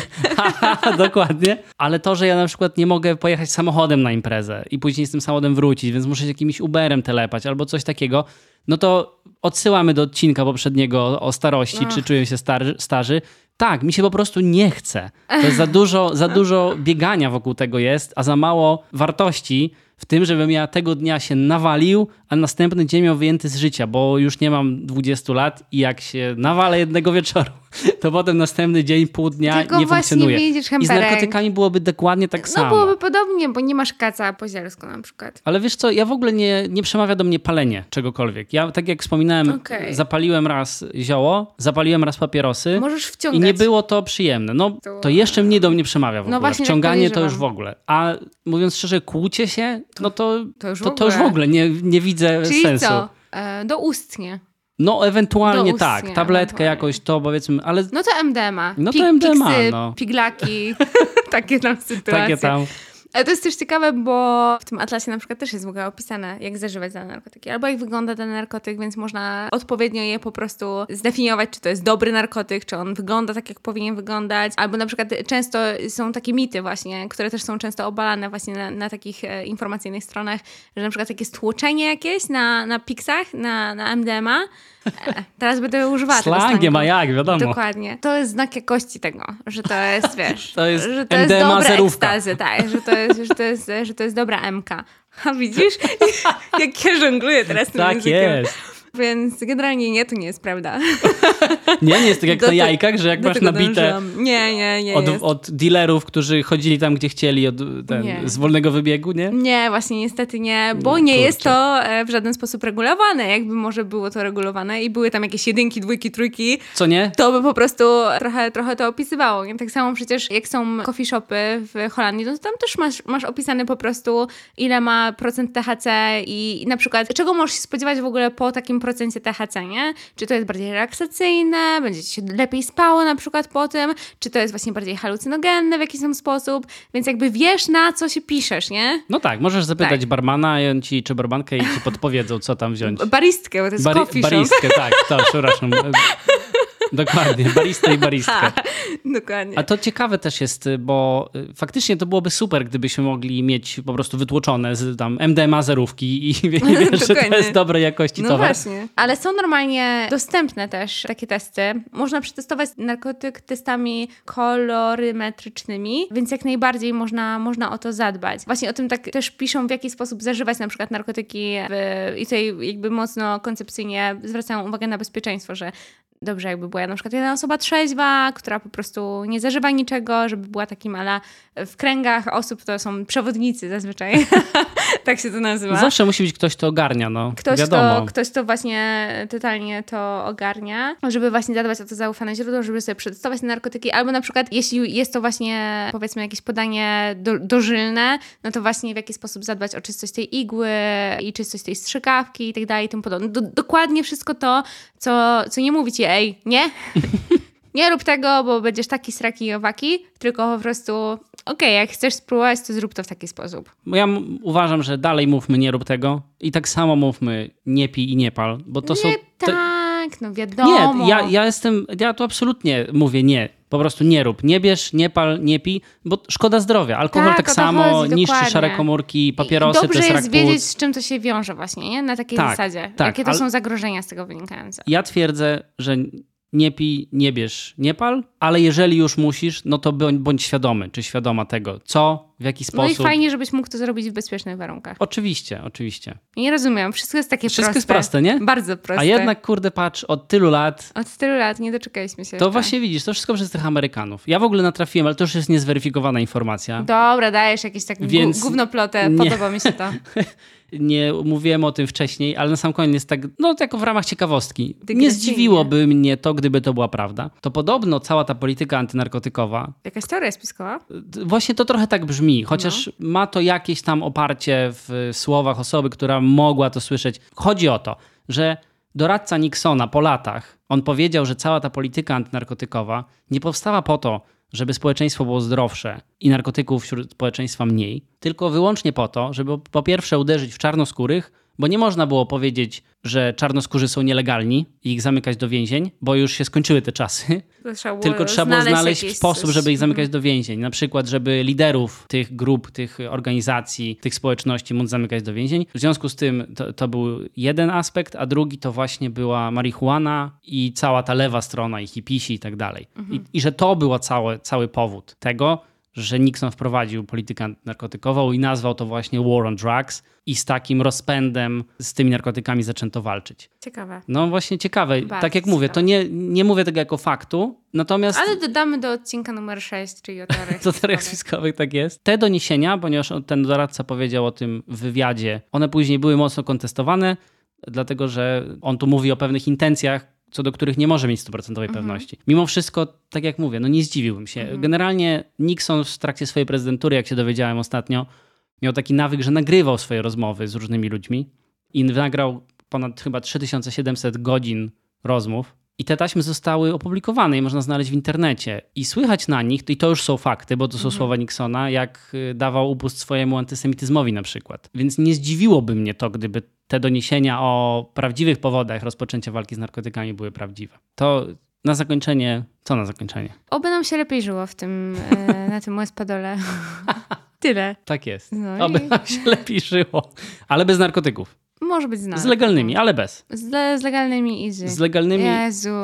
dokładnie, ale to, że ja na przykład nie mogę pojechać samochodem na imprezę i później z tym samochodem wrócić, więc muszę się jakimś Uberem telepać albo coś takiego, no to odsyłamy do odcinka poprzedniego o starości, czy czuję się starzy, starzy. Tak, mi się po prostu nie chce. To jest za dużo, za dużo biegania wokół tego jest, a za mało wartości w tym, żebym ja tego dnia się nawalił, a następny dzień miał wyjęty z życia, bo już nie mam 20 lat i jak się nawalę jednego wieczoru, to potem następny dzień, pół dnia Tylko nie funkcjonuje. I z narkotykami byłoby dokładnie tak No samo. byłoby podobnie, bo nie masz kaca po zielsku na przykład. Ale wiesz co, ja w ogóle nie, nie przemawia do mnie palenie czegokolwiek. Ja, tak jak wspominałem, Okej. zapaliłem raz zioło, zapaliłem raz papierosy Możesz i wciągać. nie było to przyjemne. No, To- to jeszcze mniej do mnie przemawia w No ogóle. właśnie tak Wciąganie to już w ogóle. A mówiąc szczerze, kłócie się, no to, To już w to, to już w ogóle. nie, nie widzę Czyli sensu. co? E, doustnie. No ewentualnie Do tak, tabletkę ewentualnie. jakoś to powiedzmy, ale No to MDMA. No to MDMA, Piksy, no. piglaki, takie tam sytuacje. takie tam. Ale to jest też ciekawe, bo w tym atlasie na przykład też jest w ogóle opisane, jak zażywać dane narkotyki, albo jak wygląda ten narkotyk, więc można odpowiednio je po prostu zdefiniować, czy to jest dobry narkotyk, czy on wygląda tak, jak powinien wyglądać, albo na przykład często są takie mity właśnie, które też są często obalane właśnie na, na takich e, informacyjnych stronach, że na przykład takie stłoczenie jakieś na, na piksach, na, na MDMA, teraz będę używała Slangiem, a jak, wiadomo. Dokładnie. To jest znak jakości tego, że to jest, wiesz, To jest że to jest zerówka. ekstazy, tak, że to jest, że to jest, że to jest dobra MK. A widzisz? Jak ja żongluję teraz tym Tak językiem. jest. Więc generalnie nie, to nie jest prawda. Nie, nie jest tak jak Do na jajkach, że jak masz nabite dążyłam. Nie, nie, nie od, od dealerów, którzy chodzili tam, gdzie chcieli, od, ten, z wolnego wybiegu, nie? Nie, właśnie niestety nie, bo Nie, nie jest to e, w żaden sposób regulowane. Jakby może było to regulowane i były tam jakieś jedynki, dwójki, trójki, Co nie? to by po prostu trochę, trochę to opisywało. Nie? Tak samo przecież jak są coffee shopy w Holandii, no to tam też masz, masz opisane po prostu ile ma procent THC i, i na przykład czego możesz się spodziewać w ogóle po takim procencie THC, nie? Czy to jest bardziej relaksacyjne, będzie ci się lepiej spało na przykład po tym, czy to jest właśnie bardziej halucynogenne w jakiś tam sposób, więc jakby wiesz na co się piszesz, nie? No tak, możesz zapytać Tak. barmana i on ci, czy barmankę i ci podpowiedzą, co tam wziąć. Baristkę, bo to jest Bari- baristkę, tak, to, przepraszam. Dokładnie, barista i baristkę. Dokładnie. A to ciekawe też jest, bo y, faktycznie to byłoby super, gdybyśmy mogli mieć po prostu wytłoczone z tam MDMA zerówki i wie- wiesz, że to jest dobrej jakości No towar. właśnie. Ale są normalnie dostępne też takie testy. Można przetestować narkotyk testami kolorymetrycznymi, więc jak najbardziej można, można o to zadbać. Właśnie o tym tak też piszą, w jaki sposób zażywać na przykład narkotyki w, i tutaj jakby mocno koncepcyjnie zwracają uwagę na bezpieczeństwo, że dobrze jakby była na przykład jedna osoba trzeźwa, która po prostu nie zażywa niczego, żeby była takim, ale w kręgach osób to są przewodnicy zazwyczaj. tak się to nazywa. Zawsze musi być ktoś, kto ogarnia, no. Ktoś Wiadomo. to, ktoś to właśnie totalnie to ogarnia, żeby właśnie zadbać o to zaufane źródło, żeby sobie przetestować te narkotyki, albo na przykład jeśli jest to właśnie powiedzmy jakieś podanie do, dożylne, no to właśnie w jaki sposób zadbać o czystość tej igły i czystość tej strzykawki i tak dalej i tym podobne. Do, dokładnie wszystko to, co, co nie mówi ci, ej, nie, nie rób tego, bo będziesz taki sraki i owaki, tylko po prostu Okej, jak chcesz spróbować, to zrób to w taki sposób. Bo Ja uważam, że dalej mówmy nie rób tego i tak samo mówmy nie pij i nie pal, bo to są... nie te- tak, no wiadomo. Nie, ja, ja jestem, ja tu absolutnie mówię nie. Po prostu nie rób. Nie bierz, nie pal, nie pij, bo szkoda zdrowia. Alkohol Tak, tak, samo chodzi, niszczy dokładnie. szare komórki, I papierosy, Dobrze to jest jest wiedzieć, z czym to się wiąże właśnie, nie? Na takiej Tak, zasadzie. tak, Jakie to ale- są zagrożenia z tego wynikające. Ja twierdzę, że nie pij, nie bierz, nie pal, ale jeżeli już musisz, no to bądź, świadomy, czy świadoma tego, co, w jaki No i sposób. fajnie, żebyś mógł to zrobić w bezpiecznych warunkach. Oczywiście, oczywiście. Nie rozumiem, wszystko jest takie Wszystko proste. jest proste, nie? Bardzo proste. A jednak, kurde, patrz, od tylu lat Od tylu lat nie doczekaliśmy się To jeszcze. właśnie widzisz, to wszystko przez tych Amerykanów. Ja w ogóle natrafiłem, ale to już jest niezweryfikowana informacja. Dobra, dajesz jakieś tak Więc- gównoplotę, podoba mi się to. Nie mówiłem o tym wcześniej, ale na sam koniec tak, no jako w ramach ciekawostki. Nie zdziwiłoby mnie to, gdyby to była prawda. To podobno cała ta polityka antynarkotykowa, Jakaś teoria spiskowa? właśnie to trochę tak brzmi, chociaż ma to jakieś tam oparcie w słowach osoby, która mogła to słyszeć. Chodzi o to, że doradca Nixona po latach, on powiedział, że cała ta polityka antynarkotykowa nie powstała po to, żeby społeczeństwo było zdrowsze i narkotyków wśród społeczeństwa mniej, tylko wyłącznie po to, żeby po pierwsze uderzyć w czarnoskórych, bo nie można było powiedzieć, że czarnoskórzy są nielegalni i ich zamykać do więzień, bo już się skończyły te czasy. Trzeba Tylko trzeba było znaleźć sposób, coś. żeby ich zamykać do więzień. Na przykład, żeby liderów tych grup, tych organizacji, tych społeczności móc zamykać do więzień. W związku z tym to, to był jeden aspekt, a drugi to właśnie była marihuana i cała ta lewa strona i hipisi i tak dalej. I, I że to był cały, cały powód tego, że Nixon wprowadził politykę narkotykową i nazwał to właśnie War on Drugs i z takim rozpędem z tymi narkotykami zaczęto walczyć. Ciekawe. No właśnie ciekawe. Bardzo tak jak mówię, to nie, nie mówię tego jako faktu, natomiast Ale dodamy do odcinka numer 6, czyli o teoriach do teoriach spiskowych tak jest. Te doniesienia, ponieważ ten doradca powiedział o tym w wywiadzie, one później były mocno kontestowane, dlatego że on tu mówi o pewnych intencjach, co do których nie może mieć stuprocentowej pewności. Mimo wszystko, tak jak mówię, no nie zdziwiłbym się. Generalnie Nixon w trakcie swojej prezydentury, jak się dowiedziałem ostatnio, miał taki nawyk, że nagrywał swoje rozmowy z różnymi ludźmi i nagrał ponad chyba 3700 godzin rozmów. I te taśmy zostały opublikowane i można znaleźć w internecie. I słychać na nich, i to już są fakty, bo to są słowa Nixona, jak y, dawał upust swojemu antysemityzmowi na przykład. Więc nie zdziwiłoby mnie to, gdyby te doniesienia o prawdziwych powodach rozpoczęcia walki z narkotykami były prawdziwe. To na zakończenie, co na zakończenie? Oby nam się lepiej żyło w tym, e, na tym Westpadole. Tyle. Tak jest. No Oby i- nam się lepiej żyło. Ale bez narkotyków. Może być znane. Z legalnymi, ale bez. Z, le, z legalnymi easy. Z legalnymi Jezu.